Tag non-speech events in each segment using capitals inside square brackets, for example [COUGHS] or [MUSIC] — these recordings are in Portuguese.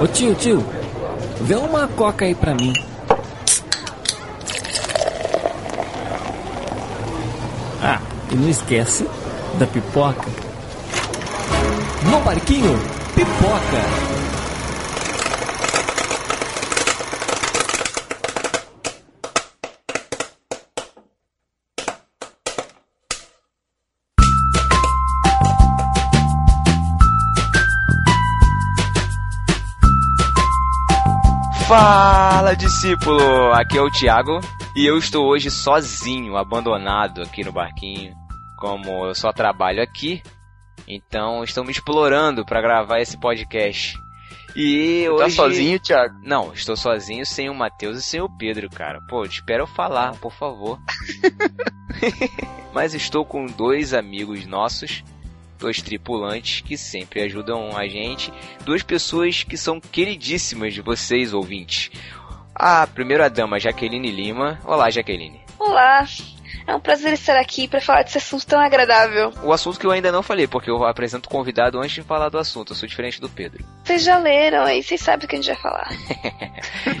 Ô tio, tio, vê uma coca aí pra mim. Ah, e não esquece da pipoca. No barquinho, pipoca. Fala, discípulo! Aqui é o Thiago e eu estou hoje sozinho, abandonado aqui no barquinho. Como eu só trabalho aqui, então estou me explorando para gravar esse podcast. E Tá hoje. sozinho, Thiago? Não, estou sozinho sem o Matheus e sem o Pedro, cara. Pô, espera eu falar, por favor. [LAUGHS] Mas estou com dois amigos nossos, dois tripulantes que sempre ajudam a gente, duas pessoas que são queridíssimas de vocês, ouvintes. A primeira dama, Jaqueline Lima. Olá, Jaqueline. Olá, é um prazer estar aqui para falar desse assunto tão agradável. O assunto que eu ainda não falei, porque eu apresento o convidado antes de falar do assunto. Eu sou diferente do Pedro. Vocês já leram aí, vocês sabem o que a gente vai falar. [LAUGHS]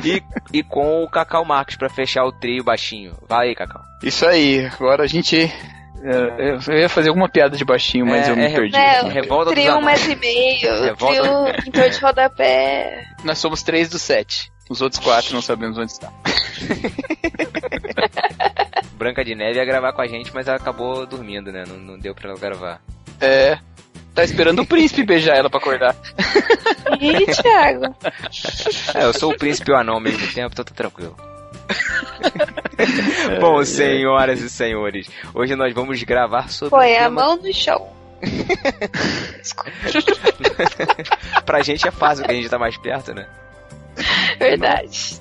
E, e com o Cacau Marques pra fechar o trio baixinho. Vai aí, Cacau. Isso aí, agora a gente. É, Eu ia fazer alguma piada de baixinho, mas É, eu me é, perdi. É, Revolta dos trio um Anões. metro e meio, Revolta- trio pintor de rodapé. [LAUGHS] Nós somos três dos sete. Os outros quatro não sabemos onde está. [LAUGHS] Branca de Neve ia gravar com a gente, mas ela acabou dormindo, né? Não, não deu pra ela gravar. É. Tá esperando o príncipe beijar ela pra acordar. Ih, Thiago. [LAUGHS] É, eu sou o príncipe e o anão ao mesmo tempo, então tá tranquilo. [LAUGHS] Bom, senhoras e senhores, hoje nós vamos gravar sobre Põe a mão no chão. [LAUGHS] Pra gente é fácil, porque a gente tá mais perto, né? Verdade.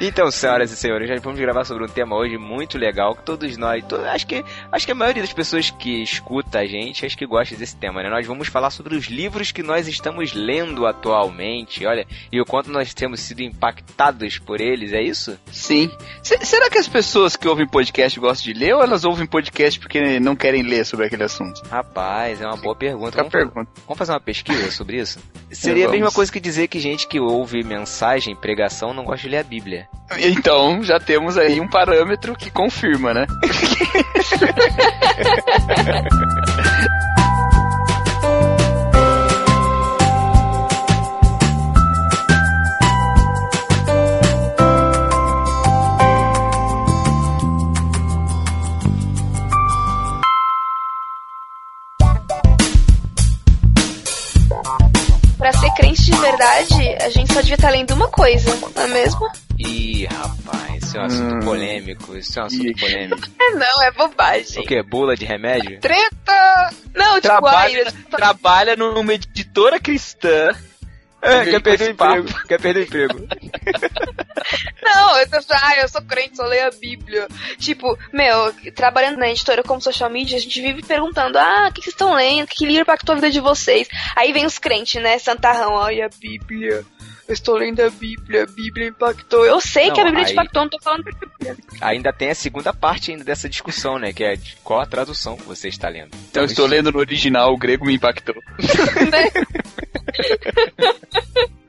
Então, senhoras e senhores, nós vamos gravar sobre um tema hoje muito legal que todos nós, to- acho que acho que a maioria das pessoas que escuta a gente, acho que gosta desse tema, né? Nós vamos falar sobre os livros que nós estamos lendo atualmente, olha, e o quanto nós temos sido impactados por eles, é isso? Sim. Se- será que as pessoas que ouvem podcast gostam de ler ou elas ouvem podcast porque não querem ler sobre aquele assunto? Rapaz, é uma boa pergunta. A Vamos, pergunta. vamos fazer uma pesquisa sobre isso? [LAUGHS] Seria a Vamos. mesma coisa que dizer que gente que ouve mensagem, pregação, não gosta de ler a Bíblia. Então, já temos aí um parâmetro que confirma, né? [LAUGHS] verdade, a gente só devia estar lendo uma coisa, não é mesmo? Ih, rapaz, isso é um assunto Hum. polêmico, isso é um assunto polêmico. É [LAUGHS] não, é bobagem. O que? Bula de remédio? Treta! Não, tipo, Trabalha, ai, trabalha numa editora cristã. É, quer perder o emprego. Quer perder o emprego. [LAUGHS] Não, eu tô ah, eu sou crente, só leio a Bíblia. Tipo, meu, trabalhando na editora como social media, a gente vive perguntando, ah, o que vocês estão lendo? Que livro impactou a vida de vocês? Aí vem os crentes, né, santarrão, ai, a Bíblia. Eu estou lendo a Bíblia, a Bíblia impactou. Eu sei Não, que a Bíblia aí- impactou, não tô falando Ainda tem a segunda parte ainda dessa discussão, né? Que é de qual a tradução que você está lendo. Então, eu estou lendo no original, o grego me impactou. né? [LAUGHS]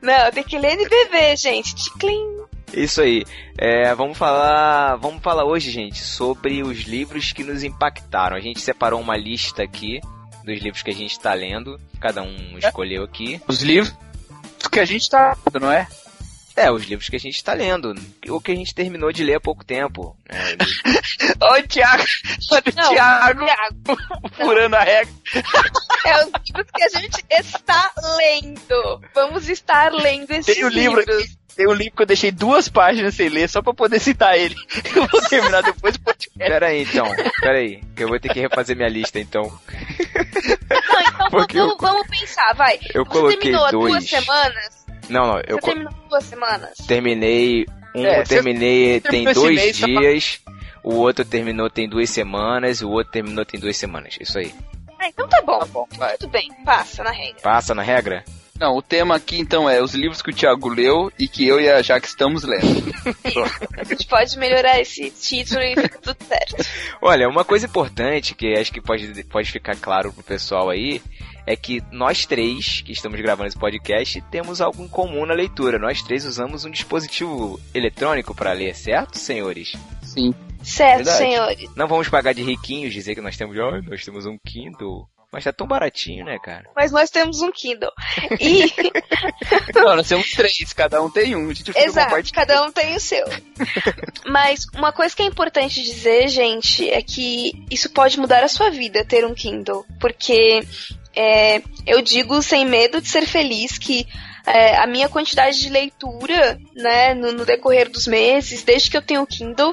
Não, tem que ler NBV, gente. Ticlin. Isso aí. É, vamos falar, vamos falar hoje, gente, sobre os livros que nos impactaram. A gente separou uma lista aqui dos livros que a gente está lendo. Cada um escolheu aqui. Os livros que a gente tá não é? É, os livros que a gente está lendo. O que a gente terminou de ler há pouco tempo. É, [LAUGHS] Olha o Thiago, olha o Thiago, furando a regra. é os livros que a gente está lendo. Vamos estar lendo esses Tem o livro livros. aqui, tem um livro que eu deixei duas páginas sem ler só pra poder citar ele. [LAUGHS] Eu vou terminar depois do podcast. Pera aí, então. Pera aí. Que eu vou ter que refazer minha lista, então. Não, então Porque vamos, eu- vamos pensar, vai. Eu Você coloquei terminou há dois. duas semanas? Não, não. Eu Você terminou duas semanas? terminei. Um É, terminei tem dois mês, tá dias. O outro terminou tem duas semanas. O outro terminou tem duas semanas. Isso aí. Ah, então tá bom. Tá bom, vai. Tudo bem, passa na regra. Passa na regra? Não, o tema aqui então é os livros que o Thiago leu e que eu e a Jaque estamos lendo. [LAUGHS] A gente pode melhorar esse título e fica tudo certo. Olha, uma coisa importante que acho que pode, pode ficar claro pro pessoal aí é que nós três que estamos gravando esse podcast temos algo em comum na leitura. Nós três usamos um dispositivo eletrônico para ler, certo, senhores? Sim. Certo, Verdade. senhores. Não vamos pagar de riquinhos dizer que nós temos, oh, nós temos um Kindle. Mas tá tão baratinho, né, cara? Mas nós temos um Kindle. E, [LAUGHS] Não, nós temos três, cada um tem um. A gente fica exato, cada um tem o seu. Mas uma coisa que é importante dizer, gente, é que isso pode mudar a sua vida, ter um Kindle. Porque é, eu digo sem medo de ser feliz que é, a minha quantidade de leitura, né, no, no decorrer dos meses, desde que eu tenho o Kindle,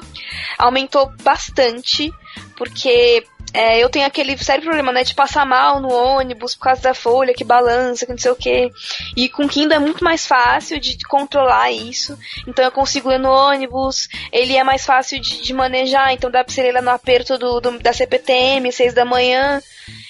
aumentou bastante, porque é, eu tenho aquele sério problema, né, de passar mal no ônibus por causa da folha que balança, que não sei o que. E com o Kindle é muito mais fácil de, de controlar isso. Então eu consigo ler no ônibus, ele é mais fácil de, de manejar, então dá pra você ler lá no aperto do, do- da CPTM, seis da manhã.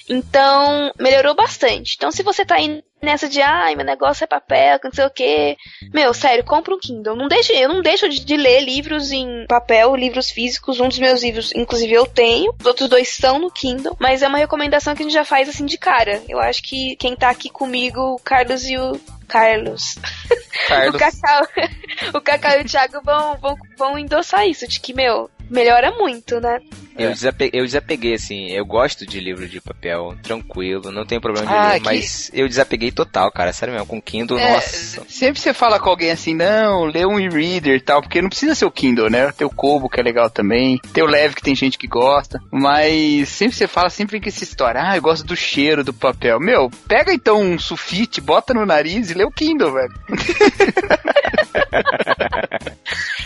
Então, melhorou bastante. Então, se você tá aí nessa de, ai, meu negócio é papel, não sei o quê. Meu, sério, compra um Kindle. Não deixe, eu não deixo de, de ler livros em papel, livros físicos. Um dos meus livros, inclusive, eu tenho. Os outros dois estão no Kindle. Mas é uma recomendação que a gente já faz assim de cara. Eu acho que quem tá aqui comigo, o Carlos e o. Carlos. [LAUGHS] O Carlos. Cacau, [LAUGHS] o Cacau e o Thiago vão, vão, vão endossar isso, de que, meu, melhora muito, né? Eu, É. desape- eu desapeguei, assim, eu gosto de livro de papel, tranquilo, não tem problema de Ah, ler, que- mas eu desapeguei total, cara, sério mesmo, com Kindle, É, nossa. Sempre você fala com alguém assim, não, lê um e-reader e tal, porque não precisa ser o Kindle, né? Tem o Kobo, que é legal também. Tem o Leve, que tem gente que gosta. Mas sempre você fala, sempre vem com essa história, ah, eu gosto do cheiro do papel. Meu, pega então um sulfite, bota no nariz e lê o Kindle, velho. [LAUGHS]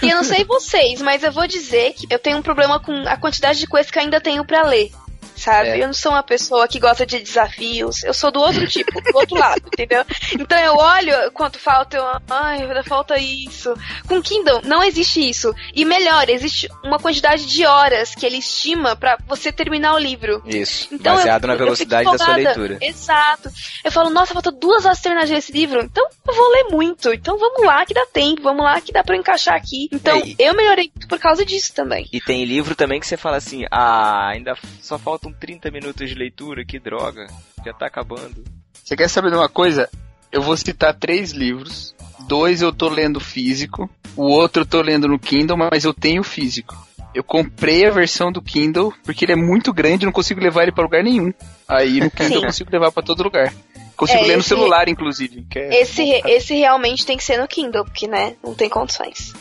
E eu não sei vocês, mas eu vou dizer que eu tenho um problema com a quantidade de coisas que ainda tenho pra ler. Sabe? É. Eu não sou uma pessoa que gosta de desafios. Eu sou do outro tipo, do outro lado, [LAUGHS] entendeu? Então eu olho quanto falta, eu. Ai, ainda falta isso. Com Kindle, não existe isso. E melhor, existe uma quantidade de horas que ele estima pra você terminar o livro. Isso, Então, baseado eu- na velocidade da sua leitura. Exato. Eu falo, nossa, falta duas horas terminar esse livro. Então eu vou ler muito. Então vamos lá que dá tempo. Vamos lá que dá pra eu encaixar aqui. Então É, e- eu melhorei por causa disso também. E tem livro também que você fala assim, ah, ainda só faltam 30 minutos de leitura, que droga, já tá acabando. Você quer saber de uma coisa? Eu vou citar três livros. Dois eu tô lendo físico, o outro eu tô lendo no Kindle, mas eu tenho físico. Eu comprei a versão do Kindle porque ele é muito grande, eu não consigo levar ele pra lugar nenhum. Aí no Kindle Sim. eu consigo levar pra todo lugar. Consigo É, ler no esse- celular, inclusive. Que é... Esse, re- esse realmente tem que ser no Kindle, porque, né, não tem condições.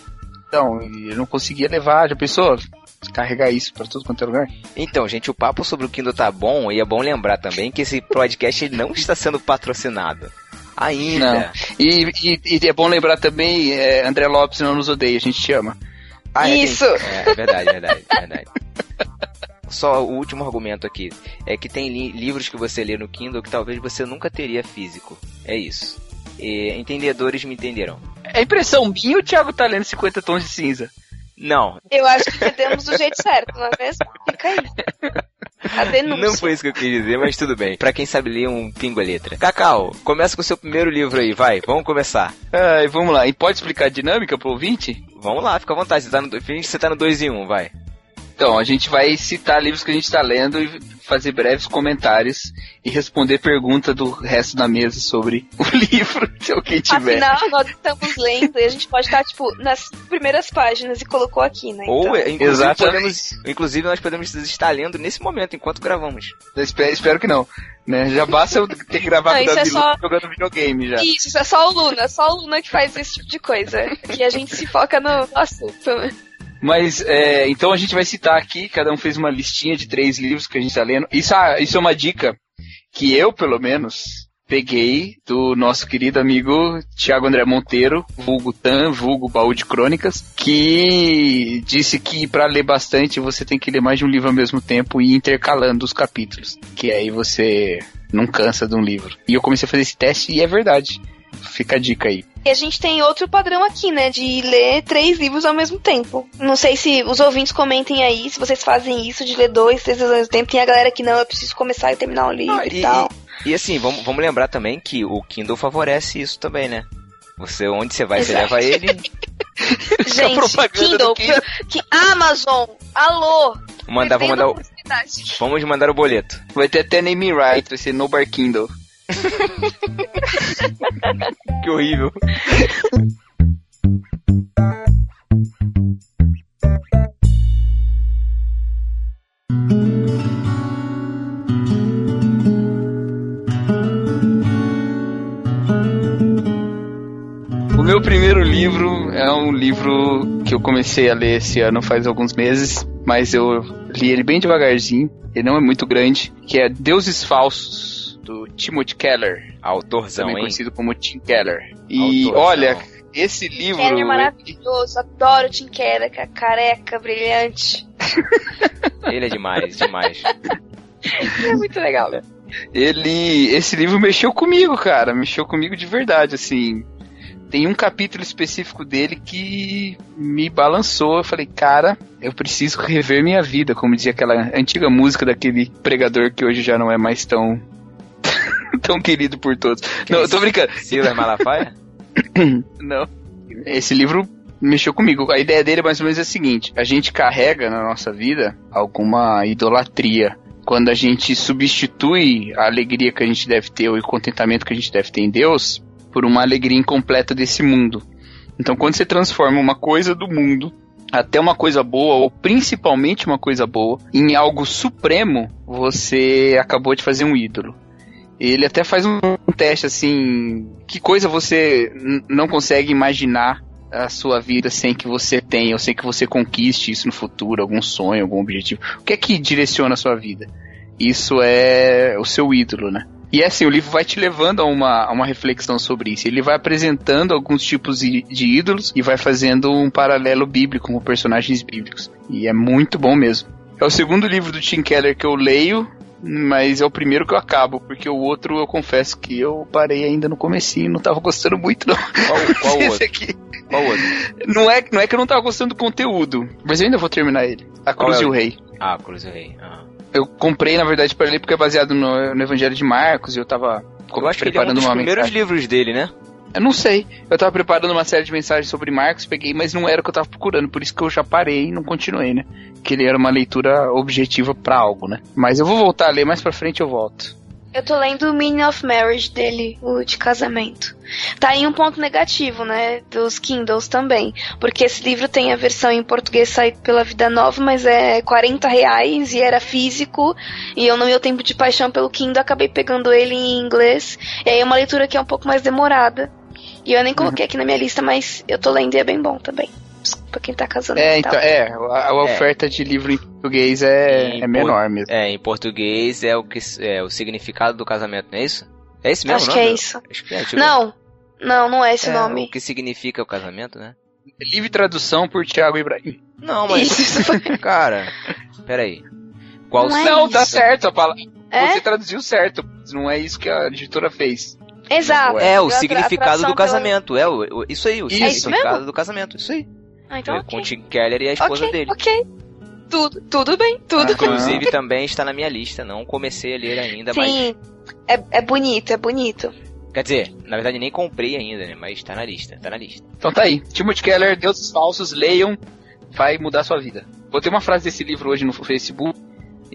Então, e eu não conseguia levar. Já pensou? Carregar isso pra tudo quanto é lugar? Então, gente, o papo sobre o Kindle tá bom, e é bom lembrar também que esse podcast ele não está sendo patrocinado. Ainda. E, e- e é bom lembrar também, é, André Lopes não nos odeia, a gente te ama. Ah, é, tem- Isso. É, é verdade, verdade, verdade. Só o último argumento aqui. É que tem li- livros que você lê no Kindle que talvez você nunca teria físico. É isso. E entendedores me entenderão. É impressão minha ou o Thiago tá lendo 50 tons de cinza? Não, Eu acho que entendemos do jeito certo, não é mesmo? Fica aí. A denúncia. não foi isso que eu quis dizer, mas tudo bem. Pra quem sabe ler um pingo a letra. Cacau, começa com o seu primeiro livro aí, vai. Vamos começar. Ai, vamos lá. E pode explicar a dinâmica pro ouvinte? Vamos lá, fica à vontade. Você tá no, finge que você tá no 2 em 1, um, vai. Então, a gente vai citar livros que a gente tá lendo e fazer breves comentários e responder pergunta do resto da mesa sobre [LAUGHS] o livro, se alguém tiver. Afinal, nós estamos lendo e a gente pode estar, tipo, nas primeiras páginas e colocou aqui, né? Ou, Então, é, inclusive, Exatamente. podemos, inclusive, nós podemos estar lendo nesse momento, enquanto gravamos. Eu espero, espero que não. Né? Já basta eu ter [LAUGHS] que gravar Não, com o isso é Davi só- jogando videogame já. Isso, isso é só o Luna, é só o Luna que faz esse tipo de coisa. E a gente se foca no assunto. Mas, é, então a gente vai citar aqui, cada um fez uma listinha de três livros que a gente tá lendo. Isso, ah, isso é uma dica que eu, pelo menos, peguei do nosso querido amigo Tiago André Monteiro, vulgo Tan, vulgo Baú de Crônicas, que disse que para ler bastante você tem que ler mais de um livro ao mesmo tempo e intercalando os capítulos, que aí você não cansa de um livro. E eu comecei a fazer esse teste e é verdade. Fica a dica aí. E a gente tem outro padrão aqui, né? De ler três livros ao mesmo tempo. Não sei se os ouvintes comentem aí, se vocês fazem isso de ler dois, três livros ao mesmo tempo. Tem a galera que não, eu preciso começar e terminar o livro Ah, e, e, tal. e- e assim, vamos, vamos lembrar também que o Kindle favorece isso também, né? Você, onde você vai, você Exato. leva ele. [LAUGHS] Gente, Kindle, Kindle. que Amazon, alô. Mandar, vamos mandar, o, vamos mandar o boleto. Vai ter até name right, vai ser No Bar Kindle. [LAUGHS] Que horrível. O meu primeiro livro é um livro que eu comecei a ler esse ano faz alguns meses, mas eu li ele bem devagarzinho. Ele não é muito grande, que é Deuses Falsos Timothy Keller, Autorzão, também hein? conhecido como Tim Keller. E Autorzão. olha, esse livro Keller é maravilhoso, adoro o Tim Keller, ca- careca, brilhante. [LAUGHS] Ele é demais, demais. É muito legal. ele esse livro mexeu comigo, cara, mexeu comigo de verdade, assim. Tem um capítulo específico dele que me balançou. Eu falei, cara, eu preciso rever minha vida, como dizia aquela antiga música daquele pregador que hoje já não é mais tão [LAUGHS] tão querido por todos. Não, eu tô brincando. Silas Malafaia? [COUGHS] Não. Esse livro mexeu comigo. A ideia dele mais ou menos é a seguinte: a gente carrega na nossa vida alguma idolatria. Quando a gente substitui a alegria que a gente deve ter, ou o contentamento que a gente deve ter em Deus, por uma alegria incompleta desse mundo. Então, quando você transforma uma coisa do mundo, até uma coisa boa, ou principalmente uma coisa boa, em algo supremo, você acabou de fazer um ídolo. Ele até faz um teste assim: que coisa você não consegue imaginar a sua vida sem que você tenha, ou sem que você conquiste isso no futuro, algum sonho, algum objetivo. O que é que direciona a sua vida? Isso é o seu ídolo, né? E é assim, o livro vai te levando a uma, a uma reflexão sobre isso. Ele vai apresentando alguns tipos de, de ídolos e vai fazendo um paralelo bíblico com personagens bíblicos. E é muito bom mesmo. É o segundo livro do Tim Keller que eu leio, mas é o primeiro que eu acabo, porque o outro eu confesso que eu parei ainda no comecinho, não tava gostando muito não. Qual, qual [LAUGHS] Esse outro? aqui. Qual outro? Não é, não é que eu não tava gostando do conteúdo, mas eu ainda vou terminar ele. A Cruz é e o- o Rei. Ah, Cruz do Rei. Ah. Eu comprei, na verdade, para ler porque é baseado no, no Evangelho de Marcos e eu tava Eu acho que ele é um preparando dos primeiros mensagem. livros dele, né? Eu não sei. Eu tava preparando uma série de mensagens sobre Marcos, peguei, mas não era o que eu tava procurando, por isso que eu já parei e não continuei, né? Que ele era uma leitura objetiva pra algo, né? Mas eu vou voltar a ler, mais pra frente eu volto. Eu tô lendo o Meaning of Marriage dele, o de casamento. Tá aí um ponto negativo, né? Dos Kindles também. Porque esse livro tem a versão em português saído pela Vida Nova, mas é 40 reais e era físico. E eu, no meu tempo de paixão pelo Kindle, acabei pegando ele em inglês. E aí é uma leitura que é um pouco mais demorada. E eu nem coloquei aqui na minha lista, mas eu tô lendo e é bem bom também. Pra quem tá casando É, então, é, a, a oferta de livro em português é, Em é menor mesmo. É, em português é o que é o significado do casamento, não é isso? É esse mesmo Acho o que nome? é isso. Acho que é, tipo, Não, não, não é esse é, nome. O que significa o casamento, né? Livre tradução por Tiago Ibrahim. Não, mas. Isso, isso [LAUGHS] foi- Cara, peraí. Qual Não é não, tá certo a palavra. É? Você traduziu certo, mas não é isso que a editora fez. Exato. É, o significado do pela- casamento. É, o, o- isso aí, o Isso. significado É do casamento. Isso aí. Ah, então É, ok. Com o Tim Keller e a esposa ok, dele. ok. Tudo, tudo bem, tudo. Ah, Inclusive também está na minha lista. Não comecei a ler ainda, mas. Sim, é, é bonito, é bonito. Quer dizer, na verdade nem comprei ainda, né? Mas tá na lista, tá na lista. Então tá aí. Timothy Keller, Deuses Falsos, leiam, vai mudar sua vida. Botei uma frase desse livro hoje no Facebook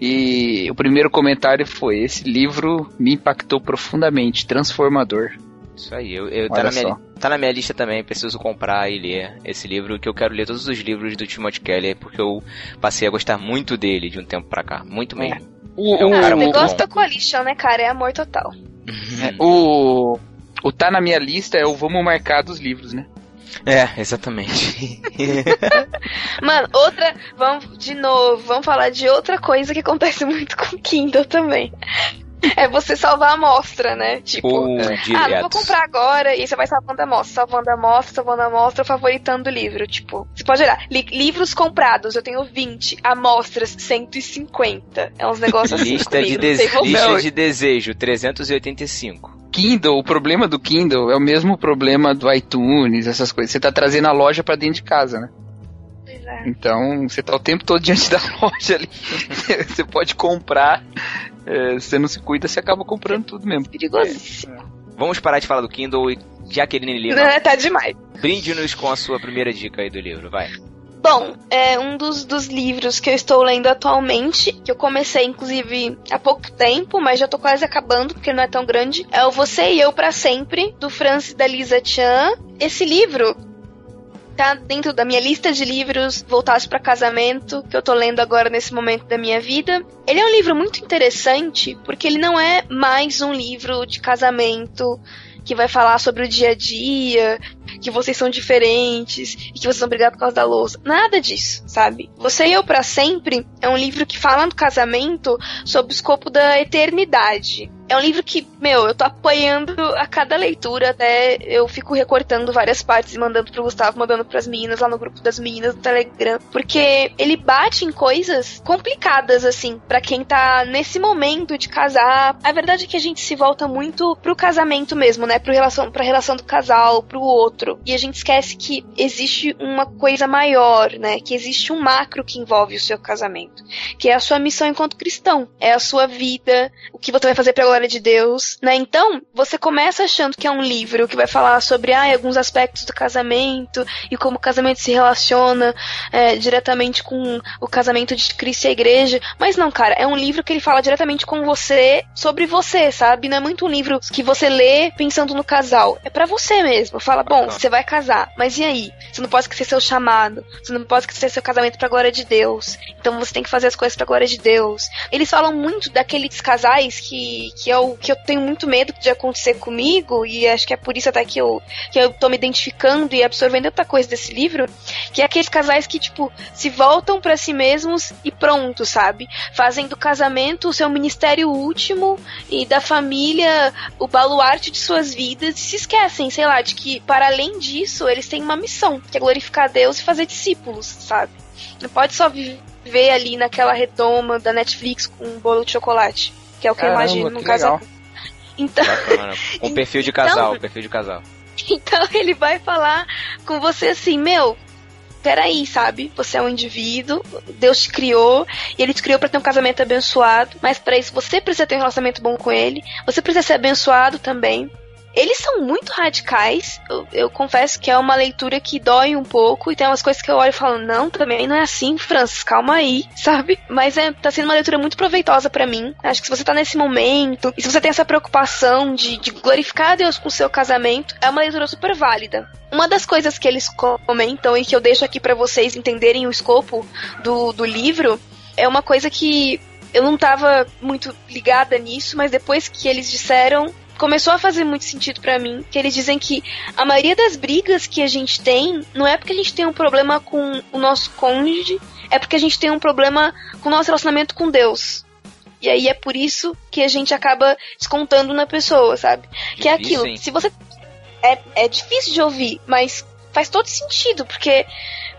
e o primeiro comentário foi: Esse livro me impactou profundamente, transformador. Isso aí, eu, eu- tá, na minha, tá na minha lista também, preciso comprar e ler esse livro, que eu quero ler todos os livros do Timothy Keller, porque eu passei a gostar muito dele de um tempo pra cá, muito mesmo. O, É um o- cara ah, muito negócio da Coalition, né, cara? É amor total. o, o tá na minha lista é o Vamos Marcar dos livros, né? É, exatamente. [LAUGHS] Mano, outra. Vamos, de novo, vamos falar de outra coisa que acontece [LAUGHS] muito com Kindle também. [LAUGHS] É você salvar a amostra, né? Tipo. Ou Ah, não vou comprar agora, e você vai salvando a amostra, salvando a amostra, salvando a amostra, favoritando o livro. Tipo, você pode olhar, li- livros comprados, eu tenho 20, amostras 150. É uns negócios assim. Lista, de, comigo, você. lista de desejo, 385. Kindle, o problema do Kindle é o mesmo problema do iTunes, essas coisas. Você tá trazendo a loja para dentro de casa, né? É. Então, você tá o tempo todo diante da loja ali. [LAUGHS] você pode comprar. É, você não se cuida, você acaba comprando tudo mesmo. Perigosíssimo. Vamos parar de falar do Kindle e Jaqueline Lima, Não, tá demais. brinde-nos com a sua primeira dica aí do livro, vai. Bom, é um dos, dos livros que eu estou lendo atualmente, que eu comecei inclusive há pouco tempo, mas já tô quase acabando porque não é tão grande. É o Você e Eu para Sempre, do Francis da Lisa Chan. Esse livro tá dentro da minha lista de livros voltados para casamento, que eu tô lendo agora nesse momento da minha vida. Ele é um livro muito interessante, porque ele não é mais um livro de casamento que vai falar sobre o dia a dia, que vocês são diferentes e que vocês vão brigar por causa da louça. Nada disso, sabe? Você e Eu para Sempre é um livro que fala do casamento sob o escopo da eternidade. É um livro que, meu, eu tô apoiando a cada leitura, até eu fico recortando várias partes e mandando pro Gustavo, mandando pras meninas lá no grupo das meninas do Telegram, porque ele bate em coisas complicadas, assim, para quem tá nesse momento de casar. A verdade é que a gente se volta muito pro casamento mesmo, né? Pro relação, pra relação do casal, pro outro. E a gente esquece que existe uma coisa maior, né? Que existe um macro que envolve o seu casamento, que é a sua missão enquanto cristão, é a sua vida, o que você vai fazer pra glória de Deus, né? Então, você começa achando que é um livro que vai falar sobre ah, alguns aspectos do casamento e como o casamento se relaciona é, diretamente com o casamento de Cristo e a igreja. Mas não, cara, é um livro que ele fala diretamente com você, sobre você, sabe? Não é muito um livro que você lê pensando no casal. É para você mesmo. Fala, bom, você vai casar, mas e aí? Você não pode esquecer seu chamado. Você não pode esquecer seu casamento pra glória de Deus. Então você tem que fazer as coisas pra glória de Deus. Eles falam muito daqueles casais que, que, é o, que eu tenho muito medo de acontecer comigo, e acho que é por isso até que eu, que eu tô me identificando e absorvendo outra coisa desse livro, que é aqueles casais que, tipo, se voltam para si mesmos e pronto, sabe? Fazem do casamento o seu ministério último e da família o baluarte de suas vidas e se esquecem, sei lá, de que para além disso eles têm uma missão, que é glorificar Deus e fazer discípulos, sabe? Não pode só viver ali naquela retoma da Netflix com um bolo de chocolate, que é o que Caramba, eu imagino no legal. Então, Bacana. Com [LAUGHS] perfil de casal, perfil de casal. então ele vai falar com você assim, meu, peraí, sabe? Você é um indivíduo, Deus te criou, e ele te criou para ter um casamento abençoado, mas para isso você precisa ter um relacionamento bom com ele, você precisa ser abençoado também. Eles são muito radicais. Eu, eu confesso que é uma leitura que dói um pouco. E tem umas coisas que eu olho e falo, não, também não é assim, Francis, calma aí, [LAUGHS] sabe? Mas é, tá sendo uma leitura muito proveitosa para mim. Acho que se você tá nesse momento, e se você tem essa preocupação de, de glorificar Deus com o seu casamento, é uma leitura super válida. Uma das coisas que eles comentam e que eu deixo aqui para vocês entenderem o escopo do, do livro é uma coisa que eu não tava muito ligada nisso, mas depois que eles disseram, começou a fazer muito sentido pra mim, que eles dizem que a maioria das brigas que a gente tem não é porque a gente tem um problema com o nosso cônjuge, é porque a gente tem um problema com o nosso relacionamento com Deus. E aí é por isso que a gente acaba descontando na pessoa, sabe? que é Difícil, aquilo. hein? Se você é, é difícil de ouvir, mas faz todo sentido, porque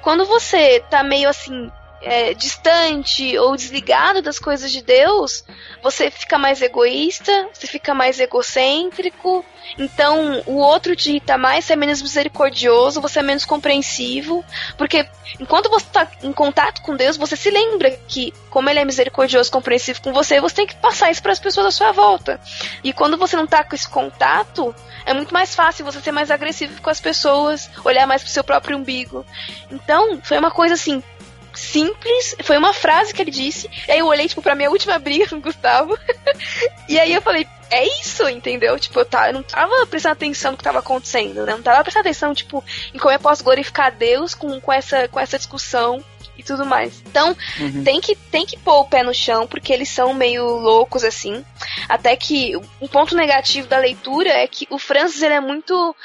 quando você tá meio assim é, distante ou desligado das coisas de Deus, você fica mais egoísta, você fica mais egocêntrico. Então, o outro te irrita mais, você é menos misericordioso, você é menos compreensivo. Porque enquanto você está em contato com Deus, você se lembra que, como Ele é misericordioso, compreensivo com você, você tem que passar isso para as pessoas à sua volta. E quando você não está com esse contato, é muito mais fácil você ser mais agressivo com as pessoas, olhar mais pro seu próprio umbigo. Então, foi uma coisa assim simples, foi uma frase que ele disse. E aí eu olhei, tipo, pra minha última briga com o Gustavo. [LAUGHS] e aí eu falei, é isso, entendeu? Tipo, eu, tava, eu não tava prestando atenção no que tava acontecendo, né? Eu não tava prestando atenção, tipo, em como eu posso glorificar Deus com, com, essa, com essa discussão e tudo mais. Então, Uhum. tem que tem que pôr o pé no chão, porque eles são meio loucos assim. Até que um ponto negativo da leitura é que o Francis ele é muito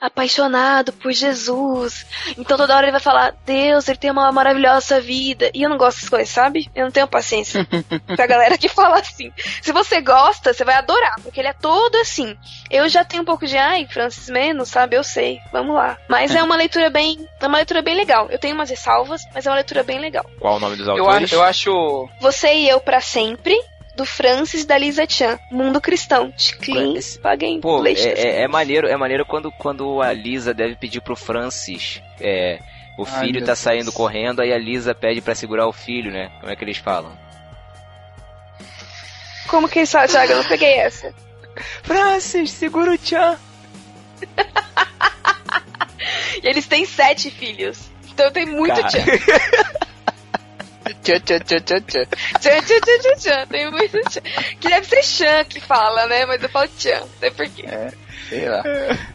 apaixonado por Jesus. Então toda hora ele vai falar: "Deus, ele tem uma maravilhosa vida". E eu não gosto dessas coisas, sabe? Eu não tenho paciência [LAUGHS] pra galera que fala assim. Se você gosta, você vai adorar, porque ele é todo assim. Eu já tenho um pouco de, ai, Francis menos, sabe? Eu sei. Vamos lá. Mas é uma leitura bem, é uma leitura bem legal. Eu tenho umas ressalvas, mas é uma leitura bem legal. Qual o nome dos Eu, autores? acho- eu acho. Você e eu pra sempre, do Francis e da Lisa Chan, Mundo Cristão, de Cleans Pagan Pô, é, é, é, maneiro, é maneiro quando, quando a Lisa deve pedir pro Francis. É, o Ai, filho tá Deus saindo correndo, aí a Lisa pede para segurar o filho, né? Como é que eles falam? Como que eles falam, Thiago? Eu não peguei essa. [LAUGHS] Francis, segura o Chan. [LAUGHS] e eles têm sete filhos. Então tem muito Cara. Chan. [LAUGHS] Tchan, tchan, tchan. Tchan, tchan, tchan, tchan, tchan. Tem muito tchan. Que deve ser Chan que fala, né? Mas eu falo Tchan. Não sei porquê. É, sei lá.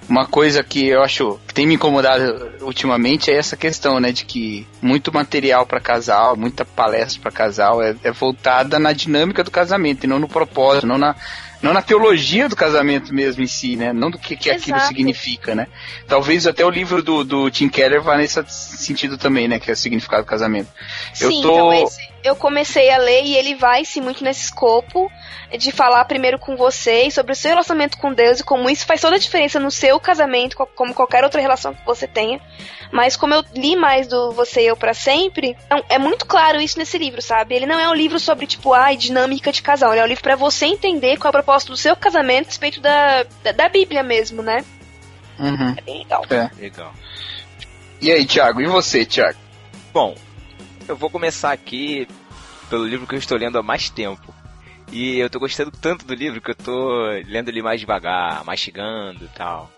Uma coisa que eu acho que tem me incomodado ultimamente é essa questão, né? De que muito material para casal, muita palestra para casal é, é voltada na dinâmica do casamento e não no propósito, não na não na teologia do casamento mesmo em si, né? Não do que, que aquilo significa, né? Talvez até o livro do, do Tim Keller vá nesse sentido também, né? Que é o significado do casamento. Sim, eu tô... então esse, eu comecei a ler e ele vai sim muito nesse escopo de falar primeiro com você sobre o seu relacionamento com Deus e como isso faz toda a diferença no seu casamento, como qualquer outra relação que você tenha. Mas como eu li mais do Você e Eu para Sempre, é muito claro isso nesse livro, sabe? Ele não é um livro sobre, tipo, ai, dinâmica de casal. Ele é um livro para você entender qual é o propósito do seu casamento a respeito da, da, da Bíblia mesmo, né? Uhum. É bem legal. É. Legal. E aí, Thiago? E você, Thiago? Bom, eu vou começar aqui pelo livro que eu estou lendo há mais tempo. E eu tô gostando tanto do livro que eu tô lendo ele mais devagar, mastigando e tal.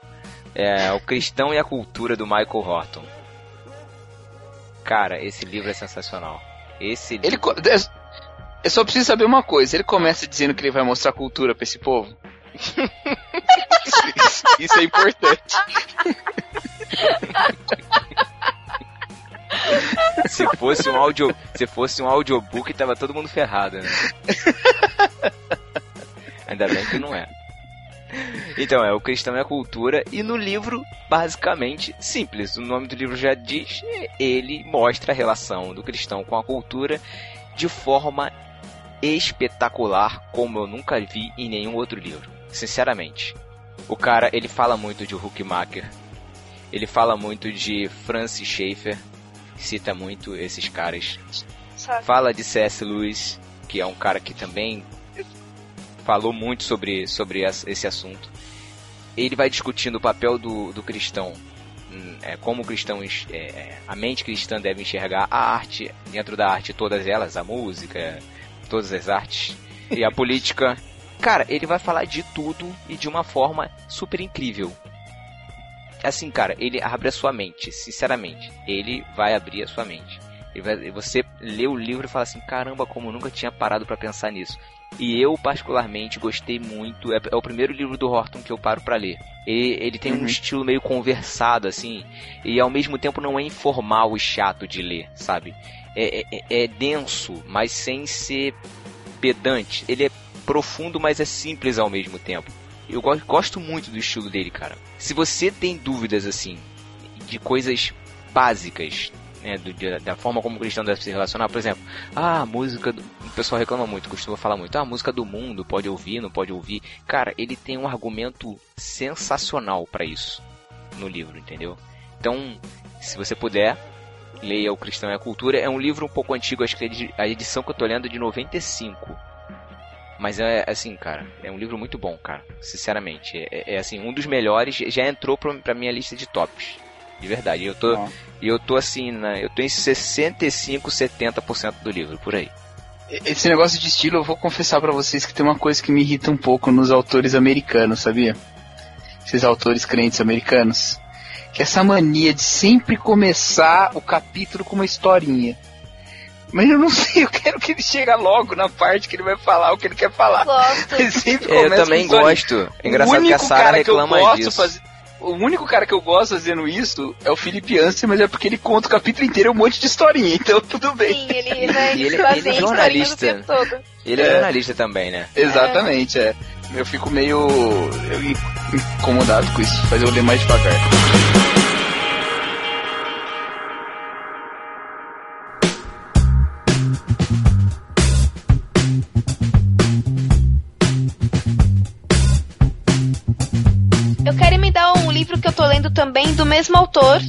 É O Cristão e a Cultura do Michael Horton. Cara, esse livro é sensacional. Esse livro... Ele, eu só preciso saber uma coisa. Ele começa dizendo que ele vai mostrar cultura pra esse povo? isso, [LAUGHS] isso, isso é importante. [LAUGHS] [LAUGHS] se fosse um audio, se fosse um audiobook, tava todo mundo ferrado, né? Ainda bem que não é. Então, é o cristão e a cultura e no livro, basicamente, simples. O nome do livro já diz, ele mostra a relação do cristão com a cultura de forma espetacular, como eu nunca vi em nenhum outro livro. Sinceramente. O cara, ele fala muito de Huckmacher, ele fala muito de Francis Schaeffer, cita muito esses caras. Sabe. Fala de C.S. Lewis, que é um cara que também falou muito sobre, sobre esse assunto. Ele vai discutindo o papel do, do cristão, hum, é, como o cristão, é, é, a mente cristã deve enxergar a arte, dentro da arte todas elas, a música, todas as artes, e a [LAUGHS] política. Cara, ele vai falar de tudo e de uma forma super incrível assim, cara, ele abre a sua mente, sinceramente. Ele vai abrir a sua mente. Vai, você lê o livro e fala assim, caramba, como eu nunca tinha parado para pensar nisso. E eu, particularmente, gostei muito. É, é, o primeiro livro do Horton que eu paro para ler. Ele, ele tem uhum. um estilo meio conversado, assim, e ao mesmo tempo não é informal e chato de ler, sabe? É, é, é, é denso, mas sem ser pedante. Ele é profundo, mas é simples ao mesmo tempo. Eu gosto muito do estilo dele, cara. Se você tem dúvidas, assim, de coisas básicas, né, do, da forma como o cristão deve se relacionar, por exemplo, ah, a música, do, o pessoal reclama muito, costuma falar muito, ah, a música do mundo, pode ouvir, não pode ouvir. Cara, ele tem um argumento sensacional para isso no livro, entendeu? Então, se você puder, leia O Cristão e a Cultura. É um livro um pouco antigo, acho que é a edição que eu tô lendo é de 95. Mas é assim, cara, é um livro muito bom, cara. Sinceramente. É, é, é assim, um dos melhores. Já entrou pra, pra minha lista de tops. De verdade. Eu tô, e eu tô assim, né, eu tô em 65, 70% do livro, por aí. Esse negócio de estilo, eu vou confessar para vocês que tem uma coisa que me irrita um pouco nos autores americanos, sabia? Esses autores crentes americanos. Que é essa mania de sempre começar o capítulo com uma historinha. Mas eu não sei, eu quero que ele chegue logo na parte que ele vai falar o que ele quer falar. Gosto. eu também gosto. É engraçado que a Sarah reclama disso. Fazer, o único cara que eu gosto fazendo isso é o Felipe Anse, mas é porque ele conta o capítulo inteiro um monte de historinha, [LAUGHS] então tudo bem. Sim, ele, né, ele, ele é jornalista. Ele é, é, jornalista também, né? Exatamente, é. é. Eu fico meio incomodado com isso, mas eu ler mais devagar. Livro que eu tô lendo também do mesmo autor,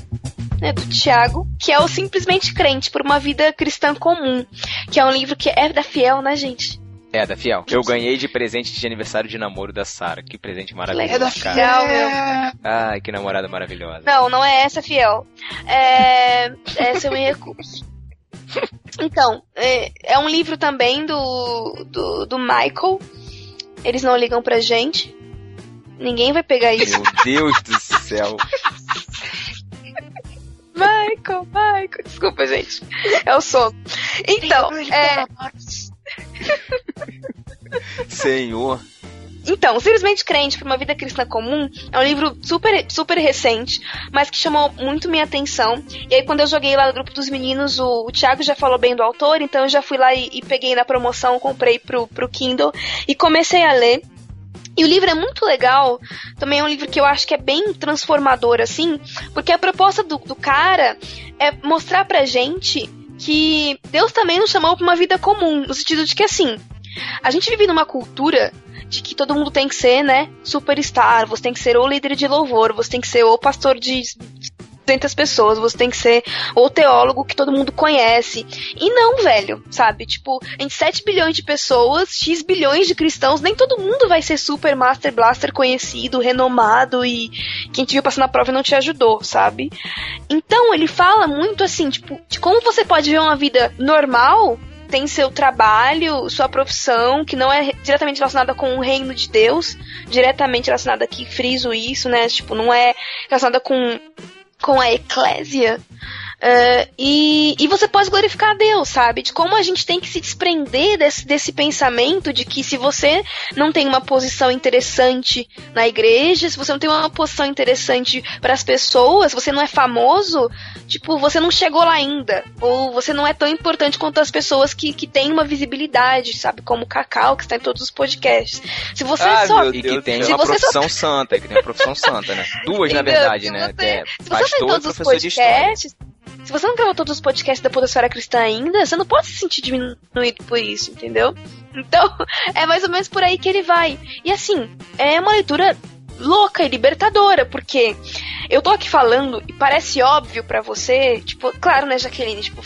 né, do Tiago, que é o Simplesmente Crente por uma Vida Cristã Comum, que é um livro que é da Fiel, né, gente? É, da Fiel. Eu ganhei de presente de aniversário de namoro da Sara. Que presente maravilhoso, É da. Fiel, meu. Ai, que namorada maravilhosa. Não, não é essa, fiel. É. Essa eu me recuso. Então, é, é um livro também do, do, do Michael. Eles não ligam pra gente. Ninguém vai pegar isso. Meu Deus do céu. Michael, Michael. Desculpa, gente. É o sono. Então, é. [LAUGHS] [LAUGHS] Senhor. Então, Simplesmente Crente para uma Vida Cristã Comum é um livro super, super recente, mas que chamou muito minha atenção. E aí, quando eu joguei lá no grupo dos meninos, o, o Thiago já falou bem do autor, então eu já fui lá e, e peguei na promoção, comprei pro, pro Kindle e comecei a ler. E o livro é muito legal, também é um livro que eu acho que é bem transformador, assim, porque a proposta do, do cara é mostrar pra gente que Deus também nos chamou pra uma vida comum, no sentido de que, assim, a gente vive numa cultura de que todo mundo tem que ser, né, superstar, você tem que ser o líder de louvor, você tem que ser o pastor de 200 pessoas, você tem que ser o teólogo que todo mundo conhece. E não, velho, sabe? Tipo, em 7 bilhões de pessoas, X bilhões de cristãos, nem todo mundo vai ser super master blaster conhecido, renomado e quem te viu passando a prova não te ajudou, sabe? Então, ele fala muito assim, tipo, de como você pode ver uma vida normal tem seu trabalho, sua profissão, que não é diretamente relacionada com o reino de Deus, diretamente relacionada aqui, friso isso, né? Tipo, não é relacionada com, com a eclésia. Uh, e, e você pode glorificar a Deus, sabe? De como a gente tem que se desprender desse, desse pensamento de que se você não tem uma posição interessante na igreja, se você não tem uma posição interessante para as pessoas, se você não é famoso, tipo, você não chegou lá ainda. Ou você não é tão importante quanto as pessoas que, que têm uma visibilidade, sabe? Como o Cacau, que está em todos os podcasts. Se você Ah, só. meu E que tem uma profissão santa, que tem uma profissão santa, né? Duas, na verdade, Se né? você- É, Se você tá em pastor e todos os podcasts, se você não gravou todos os podcasts da Podosfera Cristã ainda, você não pode se sentir diminuído por isso, entendeu? [LAUGHS] Então, é mais ou menos por aí que ele vai. E assim, é uma leitura louca e libertadora, porque eu tô aqui falando e parece óbvio pra você, tipo, claro, né, Jaqueline, tipo,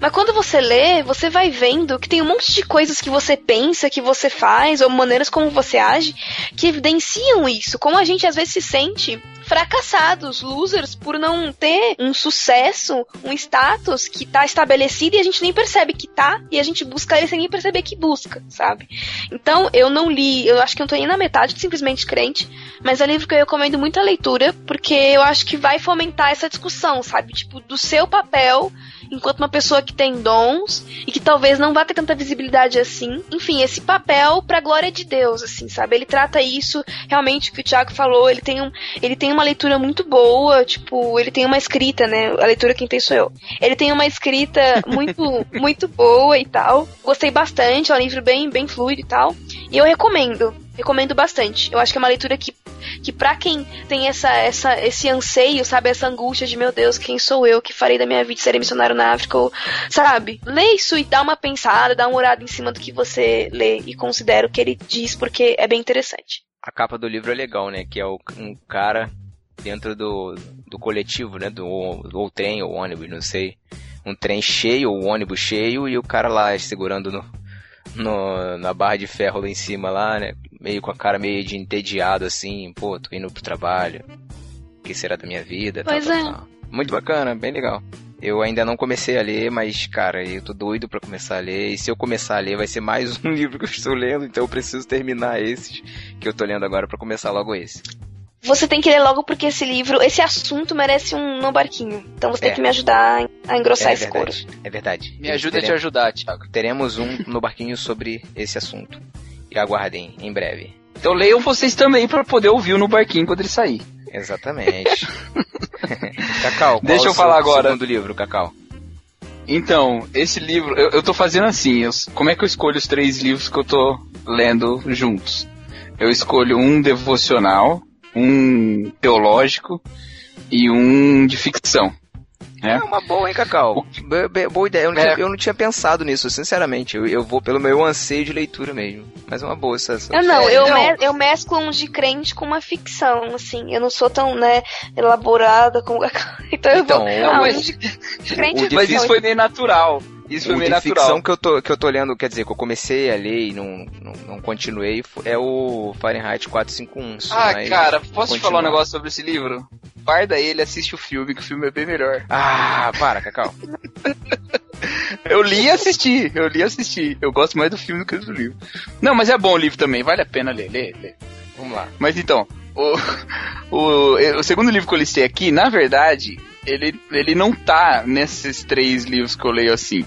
mas quando você lê, você vai vendo que tem um monte de coisas que você pensa, que você faz, ou maneiras como você age, que evidenciam isso. Como a gente às vezes se sente fracassados, losers, por não ter um sucesso, um status que tá estabelecido e a gente nem percebe que tá, e a gente busca ele sem nem perceber que busca, sabe? Então, eu não li, eu acho que eu não tô nem na metade de Simplesmente Crente, mas é um livro que eu recomendo muito a leitura, porque eu acho que vai fomentar essa discussão, sabe? Tipo, do seu papel enquanto uma pessoa que tem dons e que talvez não vá ter tanta visibilidade assim. Enfim, esse papel pra glória de Deus, assim, sabe? Ele trata isso realmente o que o Thiago falou, ele tem um, ele tem uma leitura muito boa, tipo, ele tem uma escrita, né? A leitura quem tem sou eu. Ele tem uma escrita muito [LAUGHS] muito boa e tal. Gostei bastante, é um livro bem bem fluido e tal. E eu recomendo, recomendo bastante. Eu acho que é uma leitura que que para quem tem essa, essa, esse anseio, sabe, essa angústia de meu Deus, quem sou eu que farei da minha vida ser missionário na África, ou, sabe, lê isso e dá uma pensada, dá uma olhada em cima do que você lê e considera o que ele diz, porque é bem interessante. A capa do livro é legal, né? Que é um cara dentro do, do coletivo, né? Do, ou trem ou ônibus, não sei. Um trem cheio ou ônibus cheio e o cara lá segurando no, no- na barra de ferro lá em cima lá, né? Meio com a cara meio de entediado assim, pô, tô indo pro trabalho. O que será da minha vida? Pois tal, é. tal. Muito bacana, bem legal. Eu ainda não comecei a ler, mas, cara, eu tô doido pra começar a ler. E se eu começar a ler, vai ser mais [LAUGHS] um livro que eu estou lendo, então eu preciso terminar esses que eu tô lendo agora pra começar logo esse. Você tem que ler logo porque esse livro, esse assunto merece um no barquinho. Então você É. tem que me ajudar a engrossar é esse couro. É verdade. Me ajuda a te ajudar, Thiago. teremos um no barquinho sobre esse assunto. E aguardem, em breve. Então leiam vocês também pra poder ouvir o no barquinho quando ele sair. Exatamente. [LAUGHS] Cacau, qual Deixa eu falar agora. segundo livro, Cacau. Então, esse livro, eu, eu tô fazendo assim, eu- como é que eu escolho os três livros que eu tô lendo juntos? Eu escolho um devocional, um teológico e um de ficção. É É? uma boa, hein, Cacau? Be- be- boa ideia. Eu não, É. tinha, eu não tinha pensado nisso, sinceramente. Eu, eu vou pelo meu anseio de leitura mesmo. Mas é uma boa essa. essa- Eu não, É, eu, não. me- eu mesclo um de crente com uma ficção, assim. Eu não sou tão, né, elaborada como. [LAUGHS] então eu Então, vou. o- Ah, mas- um de, crente o de Mas ficção. isso foi meio natural. Isso foi meio natural. ficção que eu, tô, que eu tô lendo, quer dizer, que eu comecei a ler e não, não, não continuei, é o Fahrenheit 451. Ah, cara, posso te falar um negócio sobre esse livro? Guarda ele, assiste o filme, que o filme é bem melhor. Ah, para, Cacau. [LAUGHS] Eu li e assisti, eu li e assisti. Eu gosto mais do filme do que do livro. Não, mas é bom o livro também, vale a pena ler, ler, ler. Vamos lá. Mas então, o, [LAUGHS] o, o segundo livro que eu listei aqui, na verdade, ele, ele não tá nesses três livros que eu leio assim.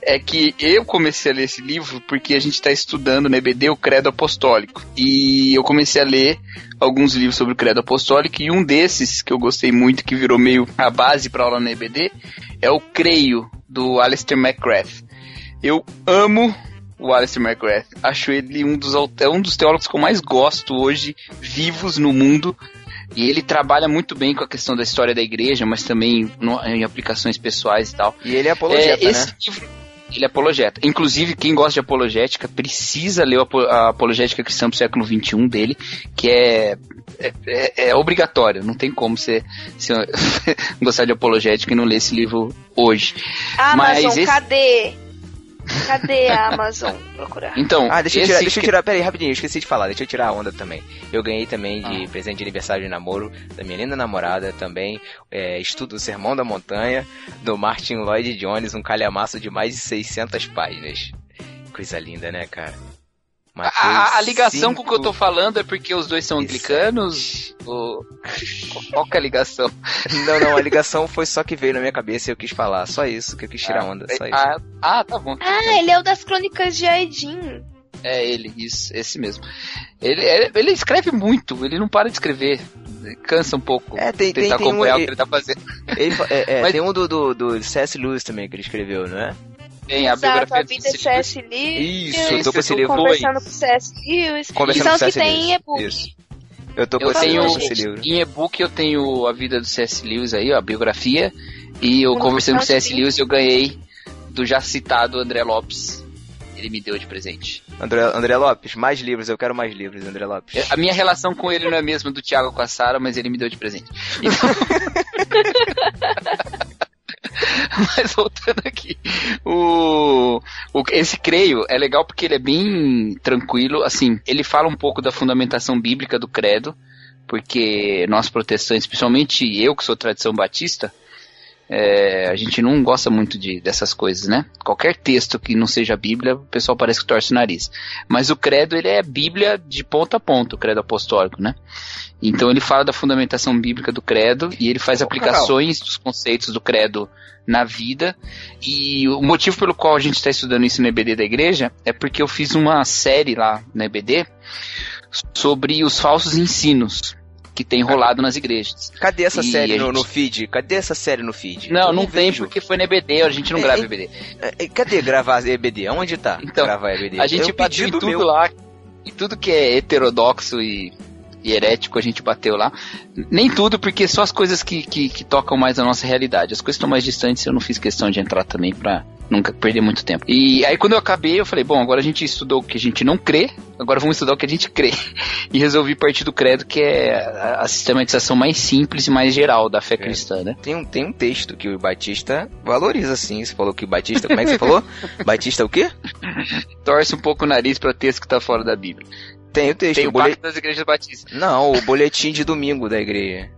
É que eu comecei a ler esse livro porque a gente está estudando no EBD o Credo Apostólico. E eu comecei a ler alguns livros sobre o Credo Apostólico e um desses que eu gostei muito, que virou meio a base para aula no EBD, é o Creio, do Alistair McGrath. Eu amo o Alistair McGrath. Acho ele um dos, é um dos teólogos que eu mais gosto hoje, vivos no mundo. E ele trabalha muito bem com a questão da história da igreja, mas também no- em aplicações pessoais e tal. E ele é apologeta, É, esse né? livro, ele é apologeta. Inclusive, quem gosta de apologética precisa ler a Apologética Cristã pro século XXI dele, que é, é, é- é obrigatório. Não tem como você, você [LAUGHS] gostar de apologética e não ler esse livro hoje. Amazon, Mas esse- cadê? Cadê a Amazon? Procurar. Então, Ah, deixa eu tirar, deixa eu tirar, pera aí, rapidinho, eu esqueci de falar, deixa eu tirar a onda também. Eu ganhei também de Ah. presente de aniversário de namoro da minha linda namorada também, é, estudo o Sermão da Montanha, do Martin Lloyd Jones, um calhamaço de mais de 600 páginas. Coisa linda, né, cara? A, Mateus a- a ligação com o que eu tô cinco- falando é porque os dois são anglicanos? Ou... [LAUGHS] Qual que é a ligação? Não, não, a ligação foi só que veio na minha cabeça e eu quis falar, só isso, que eu quis tirar onda, só isso. Ah, ah, tá bom. Ah, ele é o das crônicas de Aedin. É ele, isso, esse mesmo. Ele, ele, escreve muito, ele não para de escrever. Cansa um pouco. É, tem, tem, tentar tem um, acompanhar o que ele, tá fazendo. ele é, é, [LAUGHS] Mas- tem um do, do, do C.S. Lewis também que ele escreveu, não é? Tem a biografia a do vida C.S. de C.S. Lewis. Isso, eu tô com esse livro. Conversando com C.S. Lewis. Conversando que com são C.S. que tem em e-book. Isso. Eu tô com Eu esse, tenho esse livro. em e-book eu tenho a vida do C.S. Lewis aí, ó, a biografia. E eu conversando com o C.S. Lewis eu ganhei do já citado André Lopes. Ele me deu de presente. André, André Lopes, mais livros, eu quero mais livros, André Lopes. Eu- A minha relação com ele não é a mesma do Thiago com a Sara, mas ele me deu de presente. Então... [LAUGHS] [LAUGHS] [LAUGHS] mas voltando aqui, o, o- esse creio é legal porque ele é bem tranquilo, assim, ele fala um pouco da fundamentação bíblica do credo, porque nós protestantes, principalmente eu que sou tradição batista, é, a gente não gosta muito de, dessas coisas, né? Qualquer texto que não seja Bíblia, o pessoal parece que torce o nariz. Mas o credo, ele é Bíblia de ponta a ponta, o credo apostólico, né? Então ele fala da fundamentação bíblica do credo e ele faz aplicações dos conceitos do credo na vida. E o motivo pelo qual a gente está estudando isso no EBD da igreja é porque eu fiz uma série lá no EBD sobre os falsos ensinos que tem rolado nas igrejas. Cadê essa E série no, gente- no feed? Cadê essa série no feed? Não, Eu não tem porque foi no EBD, a gente não É, grava é- EBD. É, Cadê gravar EBD? Onde tá? Então, gravar EBD? A gente Eu bateu em tudo meu. lá, e tudo que é heterodoxo e, e herético a gente bateu lá. Nem tudo, porque só as coisas que, que, que tocam mais a nossa realidade. As coisas estão mais distantes eu não fiz questão de entrar também pra nunca perder muito tempo. E aí quando eu acabei, eu falei, bom, agora a gente estudou o que a gente não crê, agora vamos estudar o que a gente crê. [LAUGHS] E resolvi partir do credo, que é a, a sistematização mais simples e mais geral da fé cristã, né? Tem um, tem um texto que o Batista valoriza, sim. Você falou que o Batista. Como é que você falou? [LAUGHS] Batista o quê? Torce um pouco o nariz pra texto que tá fora da Bíblia. Tem o texto. Tem o o bolet- das igrejas batistas. Não, o boletim de domingo da igreja.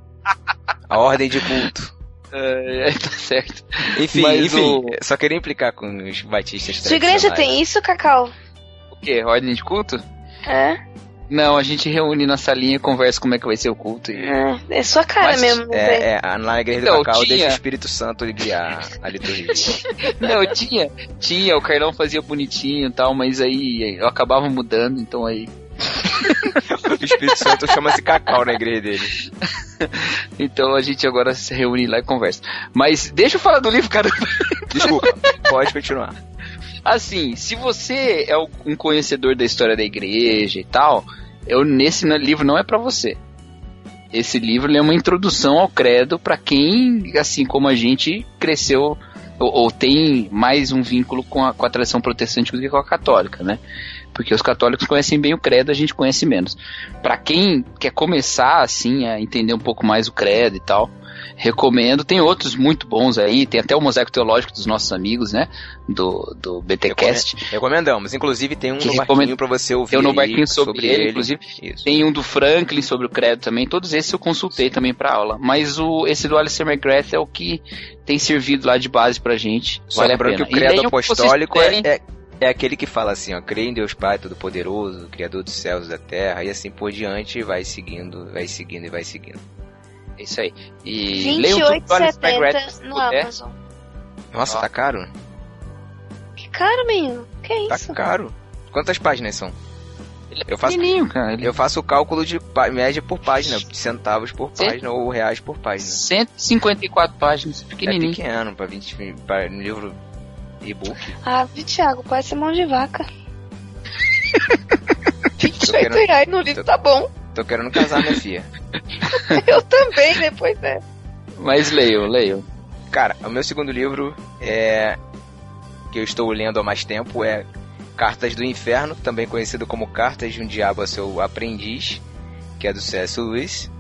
A ordem de culto. É, [LAUGHS] tá certo. Enfim, Mas enfim. o- Só queria implicar com os batistas Sua igreja tem isso, Cacau? O quê? Ordem de culto? É? Não, a gente reúne na salinha e conversa como é que vai ser o culto. E... É, é sua cara Mas, mesmo. É, é, na igreja Então, do Cacau tinha- deixa o Espírito Santo guiar [LAUGHS] a liturgia. Não, tinha, tinha, o Carlão fazia bonitinho e tal, mas aí eu acabava mudando, então aí. [LAUGHS] o Espírito Santo chama-se Cacau na igreja dele. [LAUGHS] Então a gente agora se reúne lá e conversa. Mas deixa eu falar do livro, cara. Desculpa, [LAUGHS] pode continuar. Assim, se você é um conhecedor da história da igreja e tal, eu nesse livro não é pra você. Esse livro é uma introdução ao credo pra quem, assim como a gente, cresceu ou, ou tem mais um vínculo com a, com a tradição protestante do que com a católica, né? Porque os católicos conhecem bem o credo, a gente conhece menos. Pra quem quer começar assim a entender um pouco mais o credo e tal, recomendo. Tem outros muito bons aí, tem até o Mosaico Teológico dos nossos amigos, né? Do, do BTcast. Recomendamos. Inclusive tem um Que no recomendo- barquinho pra você ouvir. Tem um no barquinho sobre, ele, inclusive. Isso. Tem um do Franklin sobre o credo também. Todos esses eu consultei também pra aula. Mas o, esse do Alistair McGrath é o que tem servido lá de base pra gente. Só vale a lembrando pena. que o credo apostólico é, é, é aquele que fala assim, ó, creio em Deus Pai Todo-Poderoso, Criador dos céus e da terra, e assim por diante, vai seguindo, vai seguindo e vai seguindo. É isso aí. E leiam tudo do Alistair McGrath. se no puder. Amazon. Nossa, Ó. tá caro? Que caro, menino. Que Tá isso? caro. Quantas páginas são? Ele é Eu faço- pequenininho, cara. Ele Eu faço o cálculo de média por página, de centavos por página ou reais por página. 154 páginas, É pequenininho. pequeno, pra 20, pra um livro e-book. Ah, Thiago, parece mão de vaca. [LAUGHS] 28 querendo- reais no livro, tá bom. Tô querendo casar, minha filha. [LAUGHS] Eu também, depois é. Mas leiam, leiam. Cara, o meu segundo livro é que eu estou lendo há mais tempo é Cartas do Inferno, também conhecido como Cartas de um Diabo a seu Aprendiz, que é do C.S. Lewis.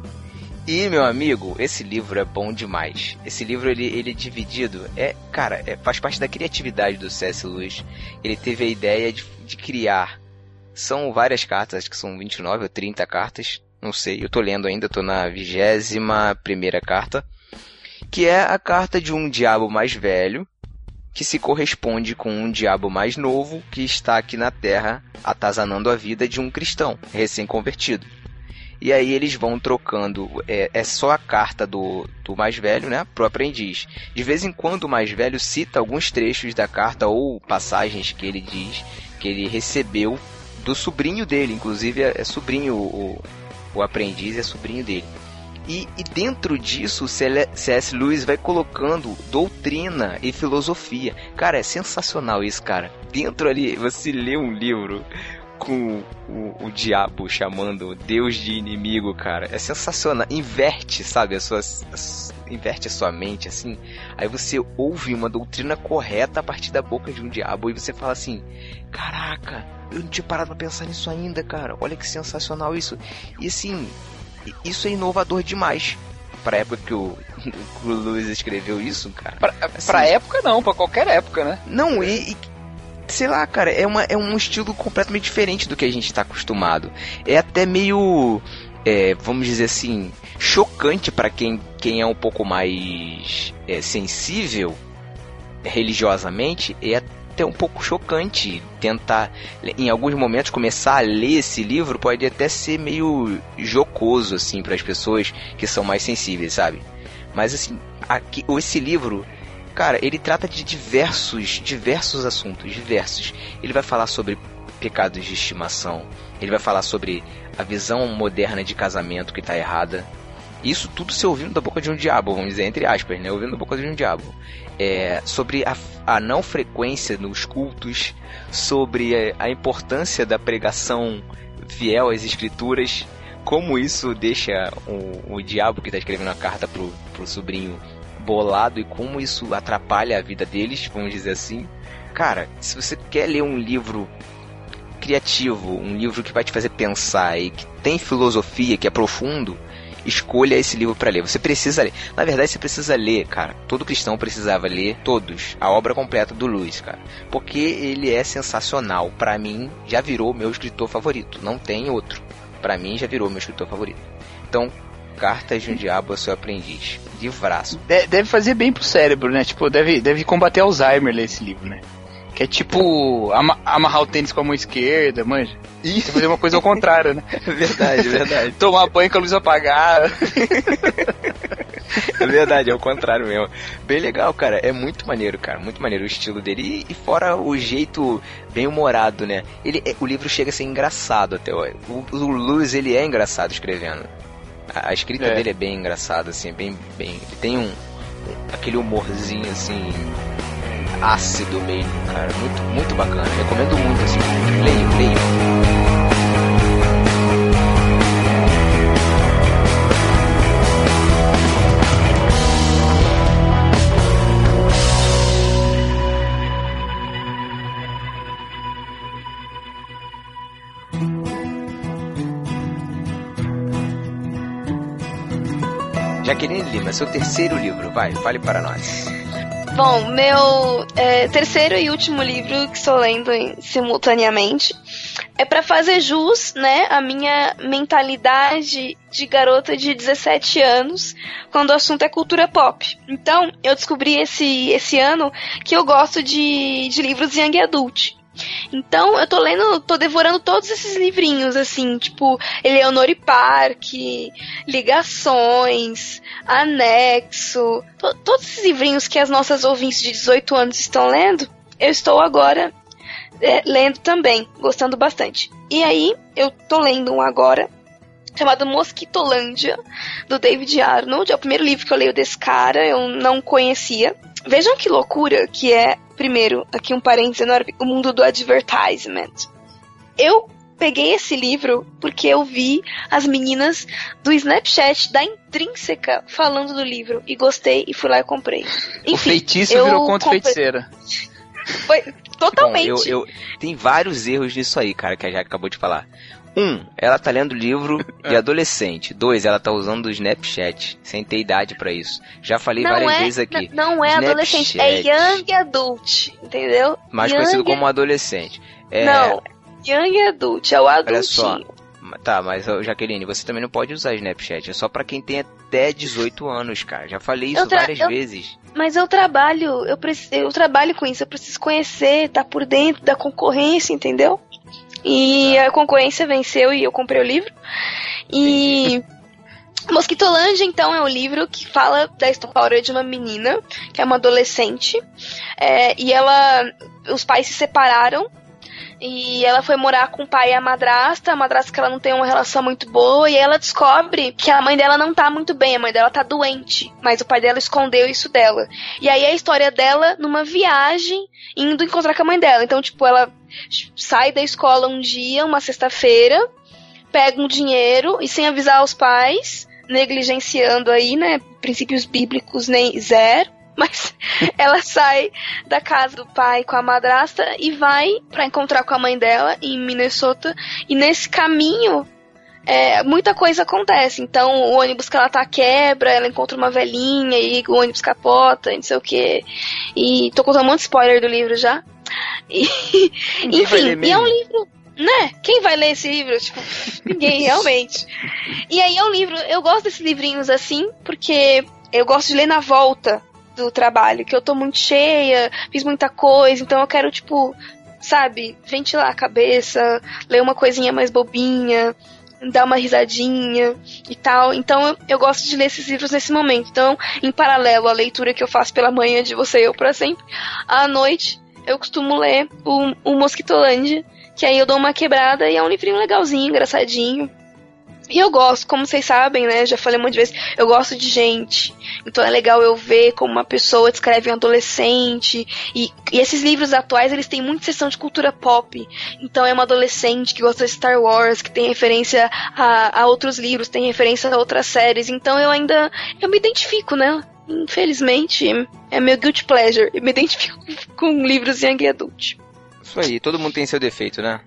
E meu amigo, esse livro é bom demais. Esse livro ele, ele é dividido, é, cara, é, faz parte da criatividade do C.S. Lewis. Ele teve a ideia de, de criar. São várias cartas, acho que são 29 ou 30 cartas, não sei. Eu tô lendo ainda, tô na vigésima primeira carta que é a carta de um diabo mais velho que se corresponde com um diabo mais novo que está aqui na Terra atazanando a vida de um cristão recém-convertido. E aí eles vão trocando, é, é só a carta do, do mais velho, né, pro aprendiz. De vez em quando o mais velho cita alguns trechos da carta ou passagens que ele diz que ele recebeu do sobrinho dele, inclusive é, é sobrinho o, o aprendiz é sobrinho dele. E, e dentro disso, C.S. Lewis vai colocando doutrina e filosofia. Cara, é sensacional isso, cara. Dentro ali, você lê um livro com o, o diabo chamando Deus de inimigo, cara. É sensacional. Inverte, sabe? A sua, a inverte a sua mente, assim. Aí você ouve uma doutrina correta a partir da boca de um diabo. E você fala assim: Caraca, eu não tinha parado pra pensar nisso ainda, cara. Olha que sensacional isso. E assim, isso é inovador demais. Pra época que o, [LAUGHS] que o Lewis escreveu isso, cara. Pra, Assim, pra época não, pra qualquer época, né? não, e, e- sei lá, cara, é, uma, é um estilo completamente diferente do que a gente tá acostumado. É até meio, é, vamos dizer assim, chocante pra quem, quem é um pouco mais é, sensível religiosamente. É até um pouco chocante tentar, em alguns momentos, começar a ler esse livro pode até ser meio jocoso, assim, para as pessoas que são mais sensíveis, sabe? Mas assim, aqui, esse livro Cara, ele trata de diversos, diversos assuntos, diversos. Ele vai falar sobre pecados de estimação. Ele vai falar sobre a visão moderna de casamento que está errada. Isso tudo se ouvindo da boca de um diabo, vamos dizer, entre aspas, né? Ouvindo da boca de um diabo. É, sobre a, a não frequência nos cultos, sobre a, a importância da pregação fiel às escrituras, como isso deixa o, o diabo que está escrevendo a carta pro, pro sobrinho bolado e como isso atrapalha a vida deles, vamos dizer assim. Cara, se você quer ler um livro criativo, um livro que vai te fazer pensar e que tem filosofia, que é profundo, escolha esse livro para ler. Você precisa ler. Na verdade, você precisa ler, cara. Todo cristão precisava ler todos, a obra completa do Lewis, cara, porque ele é sensacional. Para mim, já virou meu escritor favorito. Não tem outro. Para mim, já virou meu escritor favorito. Então, Cartas de um Diabo a seu aprendiz. Livraço. De- deve fazer bem pro cérebro, né? Tipo, deve, deve combater Alzheimer ler esse livro, né? Que é tipo ama- amarrar o tênis com a mão esquerda, manja. E fazer uma coisa ao contrário, né? É [LAUGHS] verdade, é verdade. Tomar banho com a luz apagada. [LAUGHS] É verdade, é o contrário mesmo. Bem legal, cara. É muito maneiro, cara. Muito maneiro o estilo dele. E, e fora o jeito bem humorado, né? Ele, é- o livro chega a ser engraçado até. ó. O, o Lewis, ele é engraçado escrevendo. A, a escrita É. dele é bem engraçada, assim. Bem, bem, ele tem um, um- aquele humorzinho, assim, ácido mesmo, cara. Muito, muito bacana. Recomendo muito, assim. Leio, leio. Jaqueline Lima, seu terceiro livro, vai, fale para nós. Bom, meu é, terceiro e último livro que estou lendo em, simultaneamente é para fazer jus, né, a minha mentalidade de garota de 17 anos, quando o assunto é cultura pop. Então, eu descobri esse, esse ano que eu gosto de, de livros young adult. Então, eu tô lendo, tô devorando todos esses livrinhos, assim, tipo, Eleonore Park, Ligações, Anexo, to, todos esses livrinhos que as nossas ouvintes de 18 anos estão lendo, eu estou agora é, lendo também, gostando bastante. E aí, eu tô lendo um agora, chamado Mosquitolândia, do David Arnold. É o primeiro livro que eu leio desse cara, eu não conhecia. Vejam que loucura que é, primeiro, aqui um parênteses enorme, o mundo do advertisement. Eu peguei esse livro porque eu vi as meninas do Snapchat da Intrínseca falando do livro e gostei e fui lá e comprei. Enfim, o feitiço virou contra comprei... feiticeira. Foi totalmente. Bom, eu, eu, tem vários erros nisso aí, cara, que a Jack acabou de falar. Um, ela tá lendo livro de adolescente. Dois, ela tá usando o Snapchat, sem ter idade para isso. Já falei não várias é, vezes aqui. Não é Snapchat, adolescente, é young adult, entendeu? Mais young... conhecido como adolescente. É... Não, young adult, é o adultinho. Olha só. Tá, mas Jaqueline, você também não pode usar Snapchat. É só para quem tem até 18 anos, cara. Já falei isso várias eu... vezes. Mas eu trabalho, eu, preciso, eu trabalho com isso. Eu preciso conhecer, tá por dentro da concorrência, entendeu? E a concorrência venceu e eu comprei o livro. E. Mosquitolândia, então, é um livro que fala da história de uma menina, que é uma adolescente, é, e ela. Os pais se separaram e ela foi morar com o pai e a madrasta, a madrasta que ela não tem uma relação muito boa, e ela descobre que a mãe dela não tá muito bem, a mãe dela tá doente, mas o pai dela escondeu isso dela. E aí a história dela numa viagem, indo encontrar com a mãe dela. Então, tipo, ela sai da escola um dia, uma sexta-feira, pega um dinheiro e sem avisar os pais, negligenciando aí, né, princípios bíblicos nem zero mas [LAUGHS] ela sai da casa do pai com a madrasta e vai para encontrar com a mãe dela em Minnesota. E nesse caminho é, muita coisa acontece. Então, o ônibus que ela tá quebra, ela encontra uma velhinha e o ônibus capota, não sei o que. E tô contando um monte de spoiler do livro já. E, [LAUGHS] enfim, e é um livro. Né? Quem vai ler esse livro? Tipo, ninguém, [LAUGHS] realmente. E aí é um livro. Eu gosto desses livrinhos assim, porque eu gosto de ler na volta do trabalho, que eu tô muito cheia, fiz muita coisa, então eu quero, tipo, sabe, ventilar a cabeça, ler uma coisinha mais bobinha, dar uma risadinha e tal. Então eu, eu, gosto de ler esses livros nesse momento. Então, em paralelo à leitura que eu faço pela manhã de Você e Eu para Sempre, à noite eu costumo ler o, o Mosquitolândia, que aí eu dou uma quebrada e é um livrinho legalzinho, engraçadinho. E eu gosto, como vocês sabem, né? Já falei muitas vezes, eu gosto de gente. Então é legal eu ver como uma pessoa descreve um adolescente. E, e esses livros atuais, eles têm muita sessão de cultura pop. Então é uma adolescente que gosta de Star Wars, que tem referência a, a outros livros, tem referência a outras séries. Então eu ainda. Eu me identifico, né? Infelizmente, é meu guilty pleasure. Eu me identifico [LAUGHS] com livros young adult. Isso aí, todo mundo tem seu defeito, né?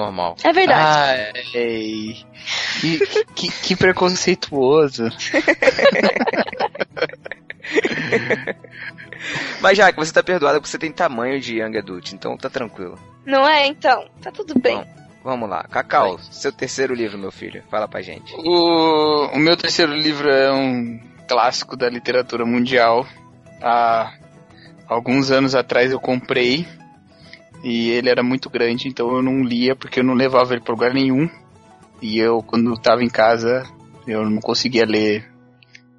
Normal. É verdade. Ai, que, que, que preconceituoso. [LAUGHS] Mas já que você tá perdoada porque você tem tamanho de Young Adult, então tá tranquilo. Não é, então? Tá tudo bem. Bom, vamos lá. Cacau, seu terceiro livro, meu filho. Fala pra gente. O, o meu terceiro livro é um clássico da literatura mundial. Há alguns anos atrás eu comprei e ele era muito grande, então eu não lia porque eu não levava ele para lugar nenhum. E eu, quando estava em casa, eu não conseguia ler.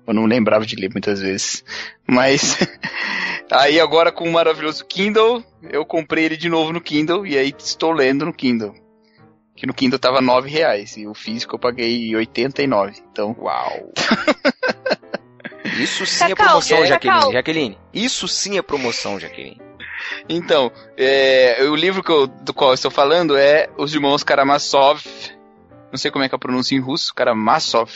Eu não lembrava de ler muitas vezes. Mas [LAUGHS] aí agora com o maravilhoso Kindle, eu comprei ele de novo no Kindle e aí estou lendo no Kindle. Que no Kindle tava nove reais e o físico eu paguei 89. Então, uau. [LAUGHS] Isso sim é promoção, Jaqueline. Jaqueline. Isso sim é promoção, Jaqueline. Então, é, o livro eu, do qual eu estou falando é Os Irmãos Karamazov. Não sei como é que é a pronúncia em russo, Karamazov.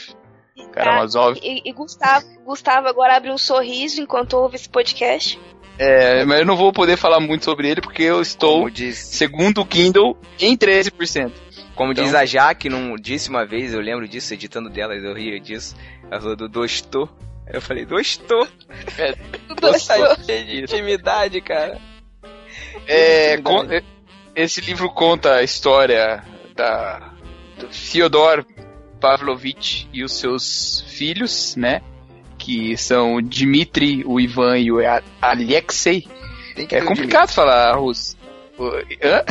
Karamazov. E, e Gustavo, Gustavo agora abre um sorriso enquanto ouve esse podcast. É, mas eu não vou poder falar muito sobre ele porque eu estou, diz... segundo o Kindle, em 13%. Como então... diz a Jaque, não disse uma vez, eu lembro disso, editando dela, eu ria disso. Ela falou do Dostô, Eu falei, gostou. Gostou. de intimidade, cara. É, con- é, esse livro conta a história da do Fyodor Pavlovich e os seus filhos, né? Que são o Dmitri, o Ivan e o Alexei. É ter um complicado falar russo. Hã?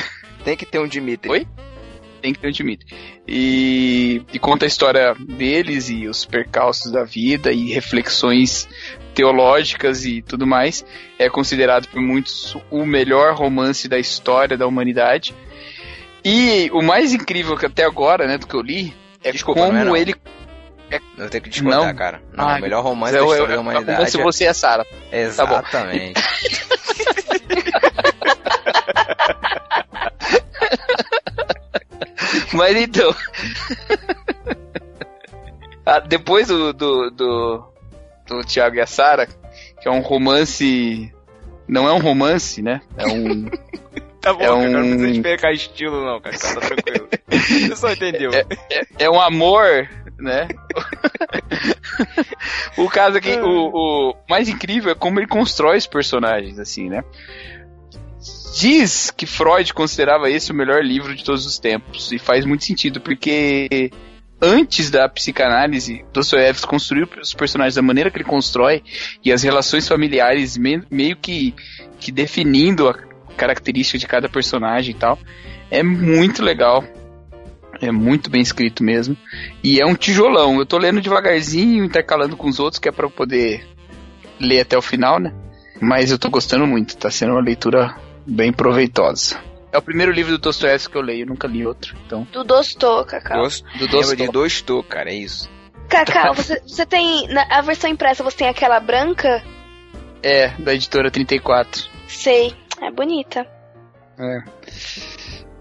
Tem que ter um Dimitri. Oi? Tem que ter o Dmitri. E, e conta a história deles e os percalços da vida e reflexões teológicas e tudo mais. É considerado por muitos o melhor romance da história da humanidade. E o mais incrível que até agora, né, do que eu li, é Desculpa, como não é não. ele. Eu tenho que discordar, Não. cara. Não, Ah, o melhor romance é, da história é, da humanidade. romance você é Sara. bom. Exatamente. [LAUGHS] Mas então. [LAUGHS] Ah, depois do, do, do, do Tiago e a Sara, que é um romance. Não é um romance, né? É um. [LAUGHS] Tá bom, É cara, não um- precisa explicar estilo, não, cara. Tá tranquilo. [LAUGHS] Você só entendeu. é um amor, né? [LAUGHS] o caso aqui, o, o mais incrível é como ele constrói os personagens, assim, né? Diz que Freud considerava esse o melhor livro de todos os tempos, e faz muito sentido, porque antes da psicanálise, Dostoiévski construiu os personagens da maneira que ele constrói, e as relações familiares me- meio que, que definindo a característica de cada personagem e tal. É muito legal. É muito bem escrito mesmo. E é um tijolão. Eu tô lendo devagarzinho, intercalando com os outros, que é eu poder ler até o final, né? Mas eu tô gostando muito. Tá sendo uma leitura bem proveitosa. É o primeiro livro do Dostoiévski que eu leio, nunca li outro. Então, Do Dostô, Cacau. Gosto, do Dostoiévski. de dois tô, cara, é isso. Cacau, você, você tem. Na a versão impressa você tem aquela branca? É, da editora 34. Sei. É bonita.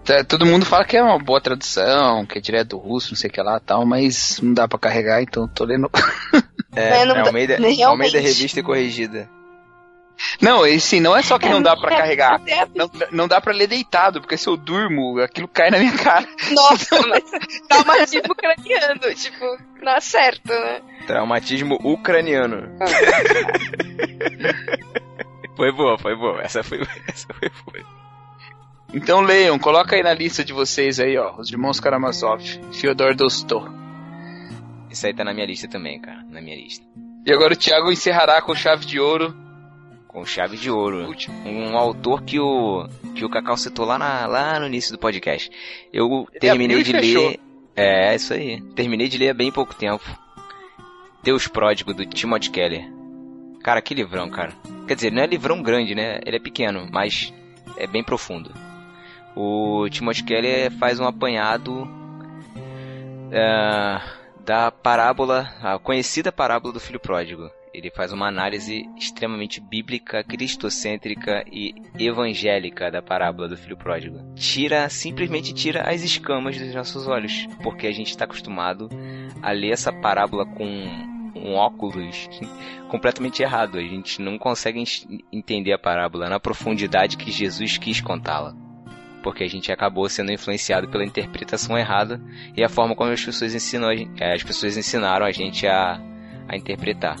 Tá, Todo mundo fala que é uma boa tradução, que é direto do russo, não sei o que lá e tal, mas não dá pra carregar, então eu tô lendo. [LAUGHS] É, É, não é Almeida. [LAUGHS] Almeida Revista e Corrigida. Não, esse não é só que não dá pra carregar. É, Não, não dá pra ler deitado, porque se eu durmo, aquilo cai na minha cara. Nossa, [LAUGHS] mas traumatismo craniano, tipo, não acerta, né? Traumatismo ucraniano. foi boa, foi boa. Essa foi, essa foi boa. Então leiam, coloca aí na lista de vocês aí, ó, os irmãos Karamazov, Fyodor Dostô. Isso aí tá na minha lista também, cara. Na minha lista. E agora o Thiago encerrará com chave de ouro. Com chave de ouro. Um autor que o, que o Cacau citou lá, na, lá no início do podcast. Eu terminei de fechou. ler. É, isso aí. Terminei de ler há bem pouco tempo. Deus Pródigo, do Timothy Keller. Cara, que livrão, cara. Quer dizer, não é livrão grande, né? Ele é pequeno, mas é bem profundo. O Timothy Keller faz um apanhado é, da parábola, a conhecida parábola do filho pródigo. Ele faz uma análise extremamente bíblica, cristocêntrica e evangélica da parábola do filho pródigo. Tira, simplesmente tira as escamas dos nossos olhos, porque a gente está acostumado a ler essa parábola com um óculos [LAUGHS] completamente errado. A gente não consegue en- entender a parábola na profundidade que Jesus quis contá-la. Porque a gente acabou sendo influenciado pela interpretação errada e a forma como as pessoas eh, as pessoas ensinaram a gente a, a interpretar.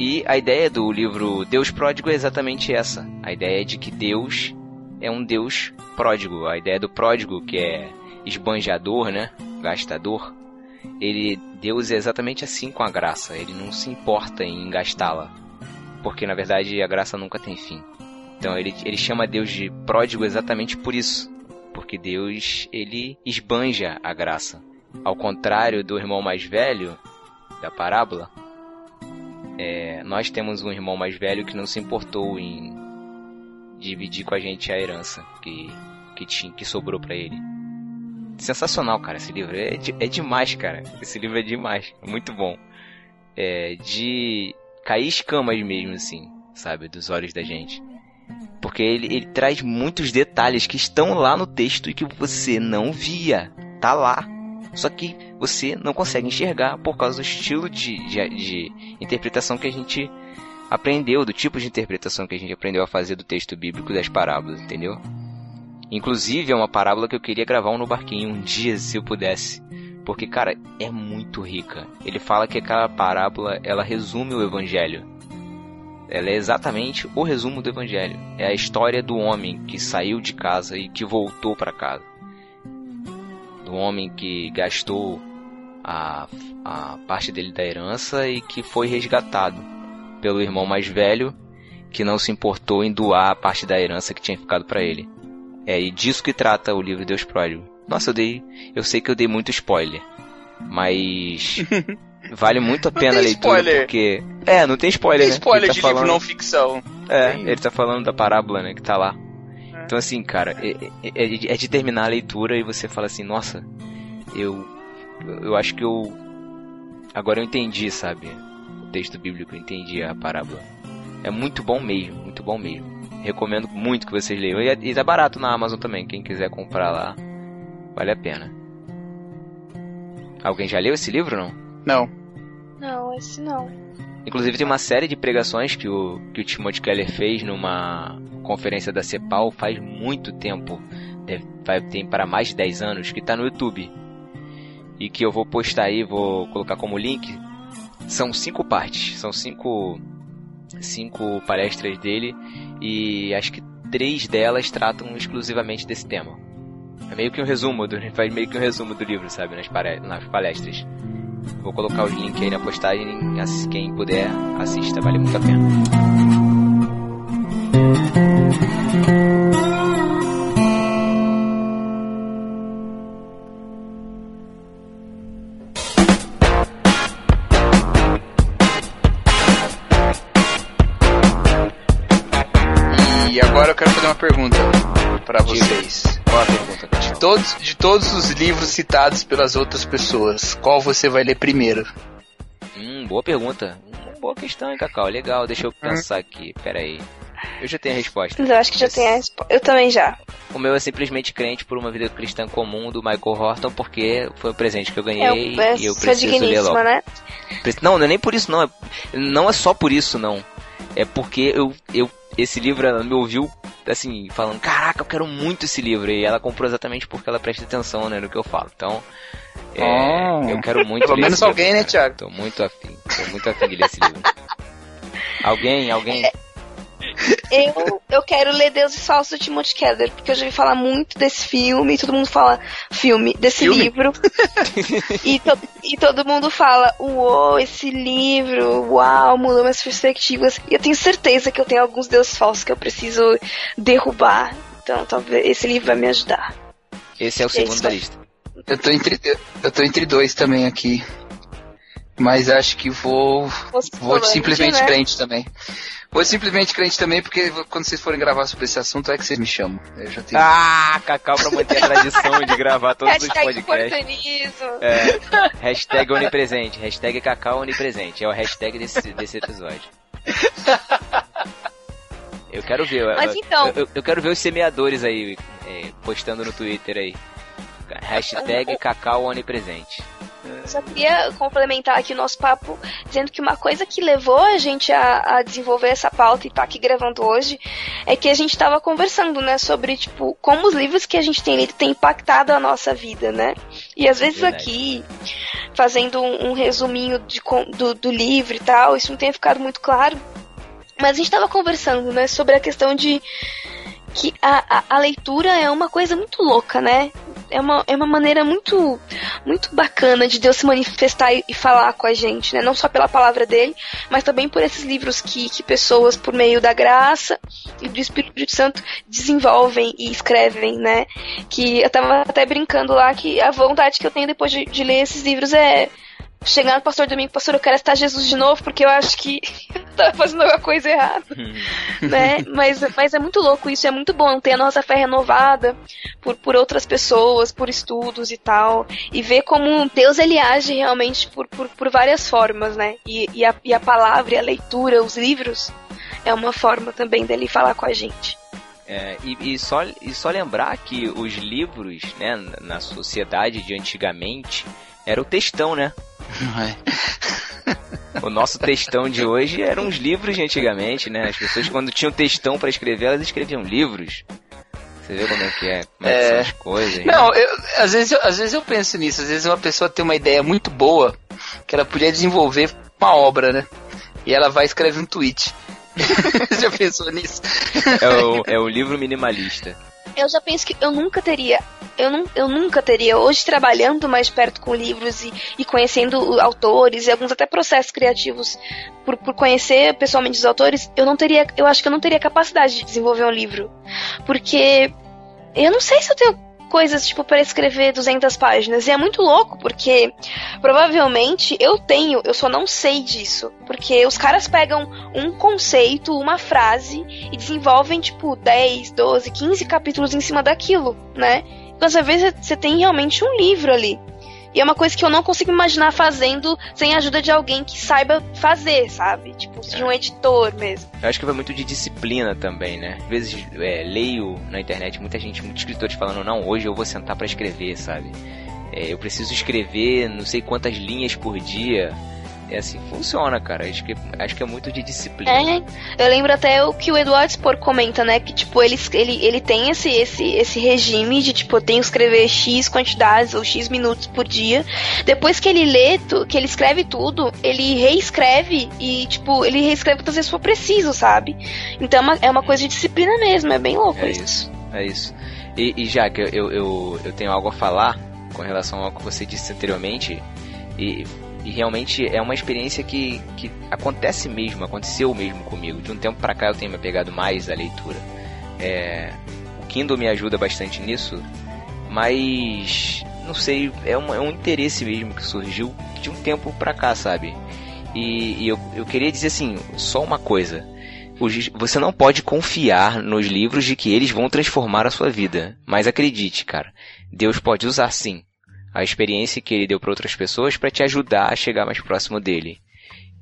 E a ideia do livro Deus Pródigo é exatamente essa. A ideia de que Deus é um Deus pródigo. A ideia do pródigo, que é esbanjador, né? Gastador. Ele, Deus é exatamente assim com a graça. Ele não se importa em gastá-la. Porque na verdade a graça nunca tem fim. Então ele, ele chama Deus de pródigo exatamente por isso. Porque Deus, ele esbanja a graça. Ao contrário do irmão mais velho da parábola, é, nós temos um irmão mais velho que não se importou em dividir com a gente a herança que, que, tinha, que sobrou pra ele. Sensacional, cara, esse livro. É, de- é demais, cara. Esse livro é demais. É muito bom. É de cair escamas mesmo, assim, sabe? Dos olhos da gente. Porque ele, ele traz muitos detalhes que estão lá no texto e que você não via. Tá lá. Só que você não consegue enxergar por causa do estilo de, de, de interpretação que a gente aprendeu, do tipo de interpretação que a gente aprendeu a fazer do texto bíblico das parábolas, entendeu? Inclusive é uma parábola que eu queria gravar um no barquinho um dia se eu pudesse. porque, cara, é muito rica. Ele fala que aquela parábola, ela resume o evangelho. Ela é exatamente o resumo do evangelho. É a história do homem que saiu de casa e que voltou para casa. Do homem que gastou a, a parte dele da herança e que foi resgatado pelo irmão mais velho que não se importou em doar a parte da herança que tinha ficado para ele. É e disso que trata o livro Deus Pródigo. Nossa, eu dei, eu sei que eu dei muito spoiler, mas [LAUGHS] vale muito a pena a leitura spoiler. porque é, não tem spoiler, tem né? spoiler tá de falando... livro não ficção. É, tem. ele tá falando da parábola, né, que tá lá. Então assim, cara, é, é, é de terminar a leitura e você fala assim, nossa, eu eu acho que eu agora eu entendi, sabe? O texto bíblico, eu entendi a parábola. É muito bom mesmo, muito bom mesmo. Recomendo muito que vocês leiam. E, é, e tá barato na Amazon também, quem quiser comprar lá, vale a pena. Alguém já leu esse livro não? Não. Não, esse não. Inclusive tem uma série de pregações que o, que o Timothy Keller fez numa conferência da CEPAL faz muito tempo. Deve, tem para mais de 10 anos, que está no YouTube. E que eu vou postar aí, vou colocar como link. São cinco partes, são cinco cinco palestras dele e acho que três delas tratam exclusivamente desse tema. É meio que um resumo, do, [LAUGHS] faz meio que um resumo do livro, sabe, nas palestras. Vou colocar os links aí na postagem, quem puder assista, vale muito a pena. pergunta para vocês. Qual a pergunta, De todos, de todos os livros citados pelas outras pessoas, qual você vai ler primeiro? Hum, boa pergunta. Hum, boa questão, hein, Cacau? Legal, deixa eu pensar hum. aqui. Pera aí. Eu já tenho a resposta. Eu acho que já tem a resposta. Eu também já. O meu é simplesmente crente por uma vida cristã comum do Michael Horton, porque foi um presente que eu ganhei eu, e eu preciso ler logo. Né? Não, não é nem por isso não. Não é só por isso não. É porque eu, eu esse livro ela me ouviu assim, falando, caraca, eu quero muito esse livro. E ela comprou exatamente porque ela presta atenção, né, no que eu falo. Então, é, oh. eu quero muito [LAUGHS] Pelo menos alguém, livro, né, Thiago? Tô muito afim, tô muito afim de ler esse livro. [LAUGHS] alguém, alguém? É, eu, eu quero ler Deus e Falso do Timothy Keller, porque eu já vi falar muito desse filme, e todo mundo fala filme, desse filme? livro. e, to, e todo mundo fala, uou, esse livro, uau, mudou minhas perspectivas. E eu tenho certeza que eu tenho alguns deuses falsos que eu preciso derrubar. Então talvez esse livro vai me ajudar. Esse é o segundo esse da lista. Eu tô, entre, eu tô entre dois também aqui. Mas acho que vou. vou simplesmente né? crente também. Vou simplesmente crente também, porque quando vocês forem gravar sobre esse assunto é que vocês me chamam. Eu já tenho... Ah, Cacau pra manter a tradição de gravar todos os podcasts. É, hashtag onipresente. Hashtag Cacau onipresente. É o hashtag desse, desse episódio. Eu quero ver. Mas eu, então. Eu, eu, quero ver os semeadores aí é, postando no Twitter aí. Hashtag Cacau onipresente. Só queria complementar aqui o nosso papo, dizendo que uma coisa que levou a gente a, a desenvolver essa pauta e tá aqui gravando hoje é que a gente estava conversando, né, sobre, tipo, como os livros que a gente tem lido têm impactado a nossa vida, né? E às vezes Verdade. aqui, fazendo um, um resuminho de, do, do livro e tal, isso não tem ficado muito claro. Mas a gente estava conversando, né, sobre a questão de que a, a, a, leitura é uma coisa muito louca, né? É uma, é uma maneira muito muito bacana de Deus se manifestar e, e, falar com a gente, né? Não só pela palavra dele, mas também por esses livros que, que pessoas, por meio da graça e do Espírito Santo, desenvolvem e escrevem, né? Que eu tava até brincando lá que a vontade que eu tenho depois de, de ler esses livros é chegar no pastor domingo, pastor, eu quero estar Jesus de novo, porque eu acho que [LAUGHS] eu tava fazendo alguma coisa errada. né? Mas, mas é muito louco isso, é muito bom ter a nossa fé renovada por, por outras pessoas, por estudos e tal. E ver como Deus ele age realmente por, por, por várias formas, né? E, e, a, e a palavra, e a leitura, os livros, é uma forma também dele falar com a gente. É, e, e, só, e só lembrar que os livros, né, na sociedade de antigamente, era o textão, né? É. O nosso textão de hoje eram os livros de antigamente, né? As pessoas quando tinham textão para escrever, elas escreviam livros. Você vê como é que é, como é, que É. são as coisas. né? Não, eu- às, vezes, eu- às vezes eu penso nisso. Às vezes uma pessoa tem uma ideia muito boa que ela podia desenvolver uma obra, né? E ela vai escrever um tweet. Você [LAUGHS] já pensou nisso? É o, é o livro minimalista. Eu já penso que eu nunca teria. Eu, nu, eu nunca teria, hoje trabalhando mais perto com livros e, e conhecendo autores e alguns até processos criativos, por, por conhecer pessoalmente os autores, eu não teria. Eu acho que eu não teria capacidade de desenvolver um livro. Porque eu não sei se eu tenho coisas tipo para escrever 200 páginas. E é muito louco, porque provavelmente eu tenho, eu só não sei disso. Porque os caras pegam um conceito, uma frase e desenvolvem tipo 10, 12, 15 capítulos em cima daquilo, né? Então às vezes você tem realmente um livro ali. E é uma coisa que eu não consigo imaginar fazendo sem a ajuda de alguém que saiba fazer, sabe? Tipo, de um editor mesmo. Eu acho que vai muito de disciplina também, né? Às vezes é, leio na internet muita gente, muitos escritores falando, não, hoje eu vou sentar pra escrever, sabe? É, eu preciso escrever não sei quantas linhas por dia. É assim, funciona, cara. Acho que, acho que é muito de disciplina. É, eu lembro até o que o Eduardo Spor comenta, né? Que, tipo, ele, ele, ele tem esse, esse, esse regime de, tipo, eu tenho que escrever X quantidades ou X minutos por dia. Depois que ele lê, tu, que ele escreve tudo, ele reescreve e, tipo, ele reescreve quantas vezes for preciso, sabe? Então é uma, é uma coisa de disciplina mesmo, é bem louco É isso. isso, é isso. E, e já que eu, eu, eu tenho algo a falar com relação ao que você disse anteriormente, e, e realmente é uma experiência que, que acontece mesmo, aconteceu mesmo comigo. De um tempo pra cá eu tenho me apegado mais à leitura. É, o Kindle me ajuda bastante nisso, mas não sei, é um, é um interesse mesmo que surgiu de um tempo pra cá, sabe? E, e eu, eu queria dizer assim, só uma coisa. Você não pode confiar nos livros de que eles vão transformar a sua vida. Mas acredite, cara, Deus pode usar sim a experiência que ele deu para outras pessoas para te ajudar a chegar mais próximo dele.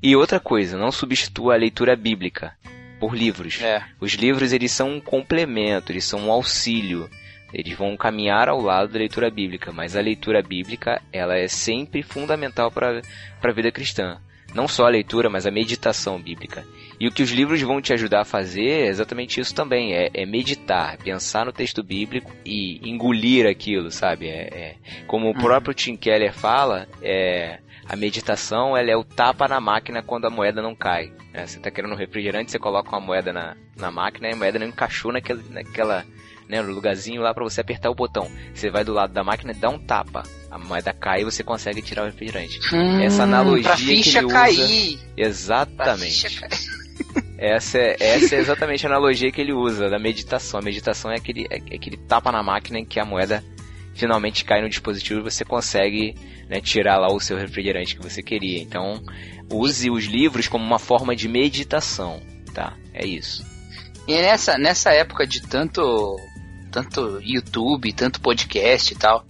E outra coisa, não substitua a leitura bíblica por livros. É. Os livros eles são um complemento, eles são um auxílio. Eles vão caminhar ao lado da leitura bíblica, mas a leitura bíblica ela é sempre fundamental para a vida cristã. Não só a leitura, mas a meditação bíblica. E o que os livros vão te ajudar a fazer é exatamente isso também, é, é meditar, pensar no texto bíblico e engolir aquilo, sabe? É, é- como o próprio Tim Keller fala, é, a meditação ela é o tapa na máquina quando a moeda não cai. né? Você está querendo um refrigerante, você coloca uma moeda na, na máquina e a moeda não encaixou naquela, naquela né, no lugarzinho lá para você apertar o botão. Você vai do lado da máquina e dá um tapa. A moeda cai e você consegue tirar o refrigerante. Essa analogia Hum, pra que ficha ele usa- cair. Pra Exatamente. ficha cair. Essa é, essa é exatamente a analogia que ele usa da meditação. A meditação é aquele, é aquele tapa na máquina em que a moeda finalmente cai no dispositivo e você consegue né, tirar lá o seu refrigerante que você queria. Então, use os livros como uma forma de meditação, tá? É isso. E nessa, nessa época de tanto, tanto YouTube, tanto podcast e tal,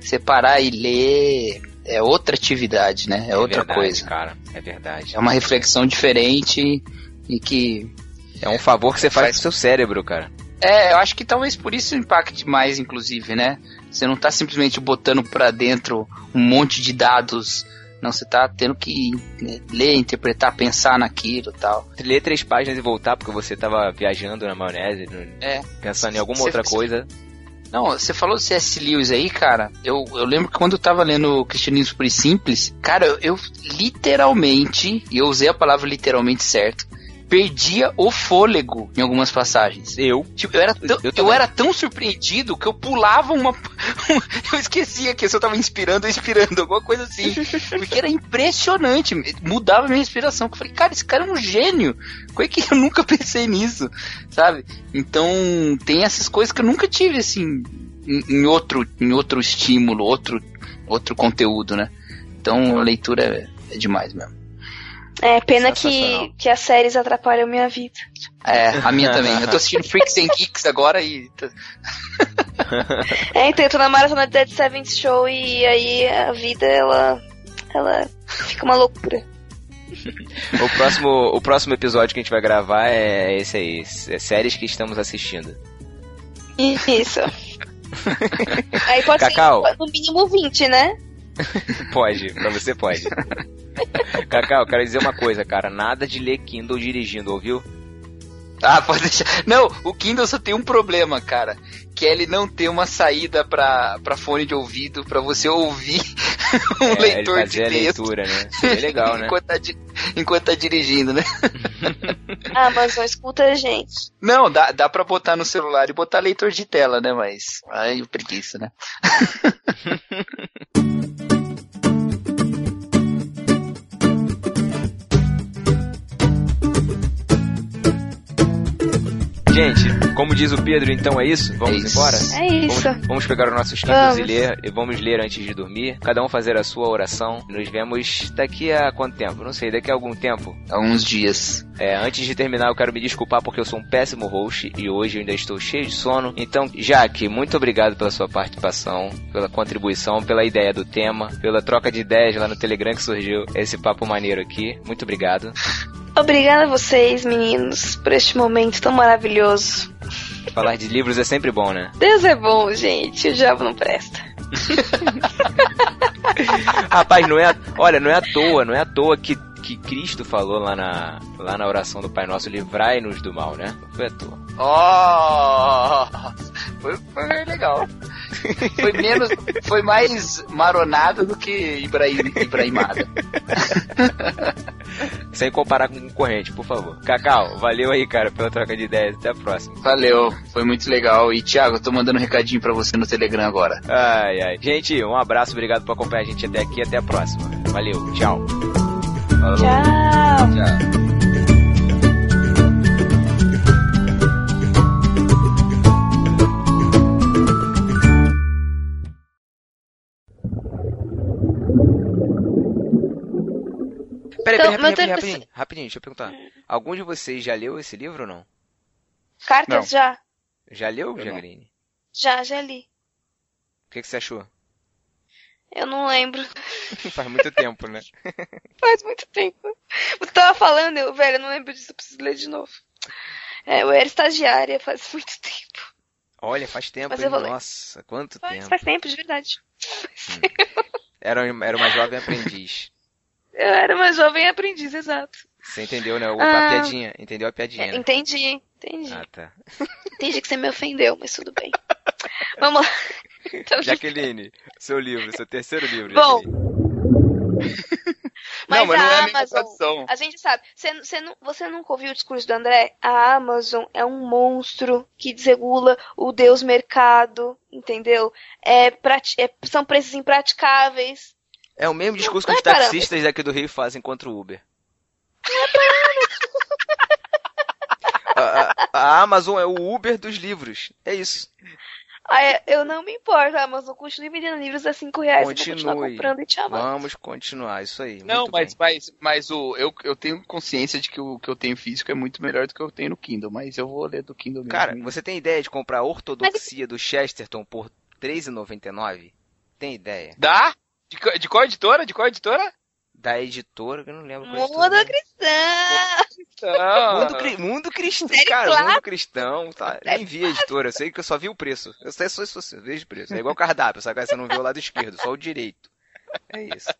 você parar e ler é outra atividade, né? É, outra verdade, coisa. cara. É verdade. É uma reflexão diferente e que. É um favor que você faz Faz- pro seu cérebro, cara. É, eu acho que talvez por isso impacte mais, inclusive, né? Você não tá simplesmente botando pra dentro um monte de dados. Não, você tá tendo que né, ler, interpretar, pensar naquilo e tal. Ler três páginas e voltar porque você tava viajando na maionese, É. pensando em alguma Cê- outra cê- coisa. Não, você falou do C.S. Lewis aí, cara. Eu, eu lembro que quando eu tava lendo o Cristianismo Puro e Simples, cara, eu, eu literalmente, e eu usei a palavra literalmente certo, perdia o fôlego em algumas passagens. Eu. Tipo, eu era, tão, Eu eu, era tão surpreendido que eu pulava uma. [LAUGHS] eu esquecia que eu tava inspirando ou expirando, alguma coisa assim. [LAUGHS] Porque era impressionante. Mudava a minha inspiração. Eu falei, cara, esse cara é um gênio. Como é que eu [LAUGHS] nunca pensei nisso? Sabe? Então, tem essas coisas que eu nunca tive, assim, em, em outro, em outro estímulo, outro, outro conteúdo, né? Então, a leitura é, é demais mesmo. É, pena que, que as séries atrapalham minha vida. É, a minha também. Eu tô assistindo Freaks and Geeks agora e. [LAUGHS] É, então eu tô na maratona de Dead Seventh Show e aí a vida, ela. Ela fica uma loucura. O próximo, o próximo episódio que a gente vai gravar é esse aí. É séries que estamos assistindo. Isso. aí pode Cacau. ser no mínimo 20, né? Pode, pra você pode. [LAUGHS] [LAUGHS] Cacau, eu quero dizer uma coisa, cara. Nada de ler Kindle dirigindo, ouviu? Ah, pode deixar. Não, o Kindle só tem um problema, cara. Que é ele não ter uma saída pra, pra fone de ouvido pra você ouvir [LAUGHS] um É, leitor ele de fazer a texto. leitura, né? Seria legal, né? enquanto, tá di- enquanto tá dirigindo, né? [LAUGHS] Amazon, escuta a gente. Não, dá, dá pra botar no celular e botar leitor de tela, né? Mas. Ai, preguiça, né? Gente, como diz o Pedro, então é isso? Vamos É isso. embora? É isso. Vamos, vamos pegar os nossos Vamos. e ler, e vamos ler antes de dormir. Cada um fazer a sua oração. Nos vemos daqui a quanto tempo? Não sei, daqui a algum tempo. Há uns dias. É, antes de terminar, eu quero me desculpar porque eu sou um péssimo host e hoje eu ainda estou cheio de sono. Então, Jaque, muito obrigado pela sua participação, pela contribuição, pela ideia do tema, pela troca de ideias lá no Telegram que surgiu esse papo maneiro aqui. Muito obrigado. [LAUGHS] Obrigada a vocês, meninos, por este momento tão maravilhoso. Falar de livros é sempre bom, né? Deus é bom, gente. O diabo não presta. [LAUGHS] Rapaz, não é, olha, não é à toa, não é à toa que, que Cristo falou lá na, lá na oração do Pai Nosso, livrai-nos do mal, né? Não foi à toa. Oh! Foi, foi legal. Foi menos. Foi mais maronada do que Ibrahim, Ibrahimada. [LAUGHS] Sem comparar com concorrente, por favor. Cacau, valeu aí, cara, pela troca de ideias. Até a próxima. Valeu, foi muito legal. E Thiago, eu tô mandando um recadinho pra você no Telegram agora. Ai, ai. Gente, um abraço, obrigado por acompanhar a gente até aqui. Até a próxima. Valeu, tchau. Falou. Tchau. Tchau. Peraí, Então, peraí, meu rapidinho, terceiro- rapidinho, rapidinho, deixa eu perguntar. Algum de vocês já leu esse livro ou não? Cartas Não. já? Já leu. Jagrini? Já, já li. O que, que você achou? Eu não lembro. [LAUGHS] Faz muito tempo, né? [LAUGHS] Faz muito tempo. Você tava falando, eu, velho, eu não lembro disso, eu preciso ler de novo. É, eu era estagiária faz [LAUGHS] muito tempo. Olha, faz tempo, hein? eu. Nossa, quanto Faz, tempo. faz tempo, de verdade. Era, era uma jovem aprendiz. Eu era uma jovem aprendiz, exato. Você entendeu, né? O, Ah. A piadinha. Entendeu a piadinha, É, né? entendi, entendi. Ah, tá. Entendi que você me ofendeu, mas tudo bem. Vamos lá. Tô [LAUGHS] Jaqueline, seu livro, seu terceiro livro. Bom. [LAUGHS] Mas não, mas a não é a Amazon- tradução. A gente sabe. Você, você, nu- você nunca ouviu o discurso do André? A Amazon é um monstro que desregula o Deus mercado, entendeu? É, prati- é- são preços impraticáveis. É o mesmo discurso que Não os é parâmetro. taxistas daqui do Rio fazem contra o Uber. [LAUGHS] A, a- a Amazon é o Uber dos livros. É isso. Ah, é, eu não me importo, Amazon continue vendendo livros a 5 reais. Eu vou Continue. comprando e te amando. Vamos continuar, isso aí. Não, muito mas, bem. mas, mas o, eu, eu tenho consciência de que o que eu tenho físico é muito melhor do que eu tenho no Kindle, mas eu vou ler do Kindle mesmo. Cara, você tem ideia de comprar a Ortodoxia do Chesterton por R$13,99? Tem ideia? Dá? De, de qual editora? De qual editora? Da editora, que eu não lembro qual editora, Muda né? cristã! Não. Mundo, cri- mundo cristão, Série cara, clássica. mundo cristão, tá? Nem vi a editora, eu sei que eu só vi o preço. Eu sei só isso, eu vejo o preço. É igual cardápio, sabe? Você não vê o lado esquerdo, só o direito. É isso.